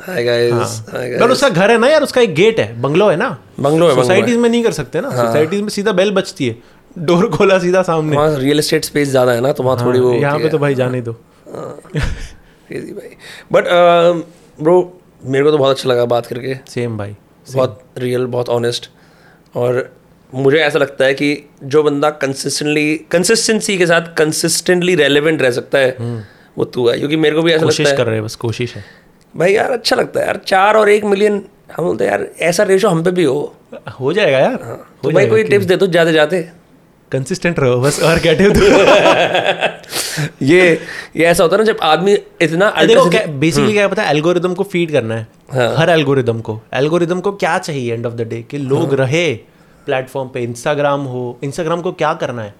हाय गाइस पर उसका घर है ना यार उसका एक गेट है बंगलो है ना। बंगलो है, सोसाइटीज में नहीं कर सकते ना। सोसाइटीज में सीधा बेल बचती है। डोर खोला सीधा सामने। वहाँ रियल एस्टेट स्पेस ज़्यादा है ना तो वहाँ थोड़ी वो यहाँ पे तो भाई जाने दो। (laughs) क्रेजी भाई। बट ब्रो मेरे को तो बहुत अच्छा लगा बात करके। सेम भाई बहुत रियल बहुत ऑनेस्ट और मुझे ऐसा लगता है कि जो बंदा कंसिस्टेंटली कंसिस्टेंसी के साथ कंसिस्टेंटली रेलिवेंट रह सकता है वो तू है। क्योंकि मेरे को भी ऐसा लगता है। कर रहे हैं बस कोशिश है। भाई यार अच्छा लगता है यार। चार और एक मिलियन हम बोलते हैं यार ऐसा रेशो हम पे भी हो। हो जाएगा यार। हाँ, तो भाई कोई टिप्स दे दो जाते जाते कंसिस्टेंट रहो बस और क्या (laughs) ये ये ऐसा होता है ना जब आदमी इतना देखो बेसिकली क्या पता है एल्गोरिदम को फ़ीड करना है। हाँ। हर एल्गोरिदम को। एल्गोरिदम को क्या चाहिए एंड ऑफ़ द डे कि लोग रहे प्लेटफॉर्म पे इंस्टाग्राम हो। इंस्टाग्राम को क्या करना है?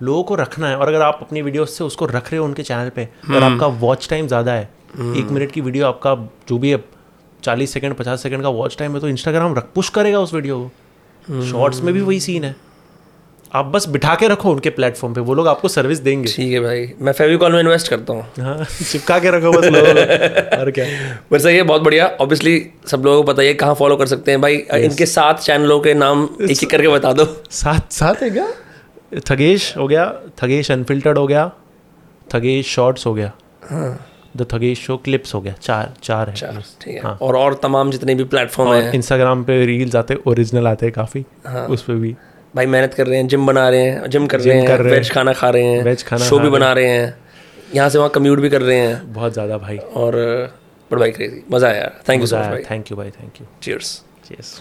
लोगों को रखना है। और अगर आप अपनी वीडियो से उसको रख रहे हो उनके चैनल पे और आपका वॉच टाइम ज़्यादा है एक मिनट की वीडियो आपका जो भी है चालीस सेकंड पचास सेकंड का वॉच टाइम है तो इंस्टाग्राम रख पुश करेगा उस वीडियो को। शॉर्ट्स में भी वही सीन है। आप बस बिठा के रखो उनके प्लेटफॉर्म पे वो लोग आपको सर्विस देंगे। ठीक है भाई मैं फेविकॉल में इन्वेस्ट करता हूँ। हाँ चिपका के रखो बस और क्या। पर सही है बहुत बढ़िया। ऑब्वियसली सब लोगों को पता है कहाँ फॉलो कर सकते हैं। भाई yes. इनके सात चैनलों के नाम एक एक करके बता दो। सात सात है क्या? थगेश हो गया थगेश अनफिल्टर्ड हो गया थगेश शॉर्ट्स हो गया द थगेश शो क्लिप्स हो गया चार चार है। चार ठीक है। और और तमाम जितने भी प्लेटफॉर्म हैं। इंस्टाग्राम पे रील्स आते हैं ओरिजिनल आते हैं। काफ़ी उस पर भी। भाई मेहनत कर रहे हैं जिम बना रहे हैं जिम कर रहे हैं वेज खाना खा रहे हैं वेज खाना शो भी बना रहे हैं। यहाँ से वहाँ कम्यूट भी कर रहे हैं। बहुत ज़्यादा भाई। और बट भाई क्रेजी मज़ा आया थैंक यू सो मच भाई। थैंक यू भाई थैंक यू चीयर्स चीयर्स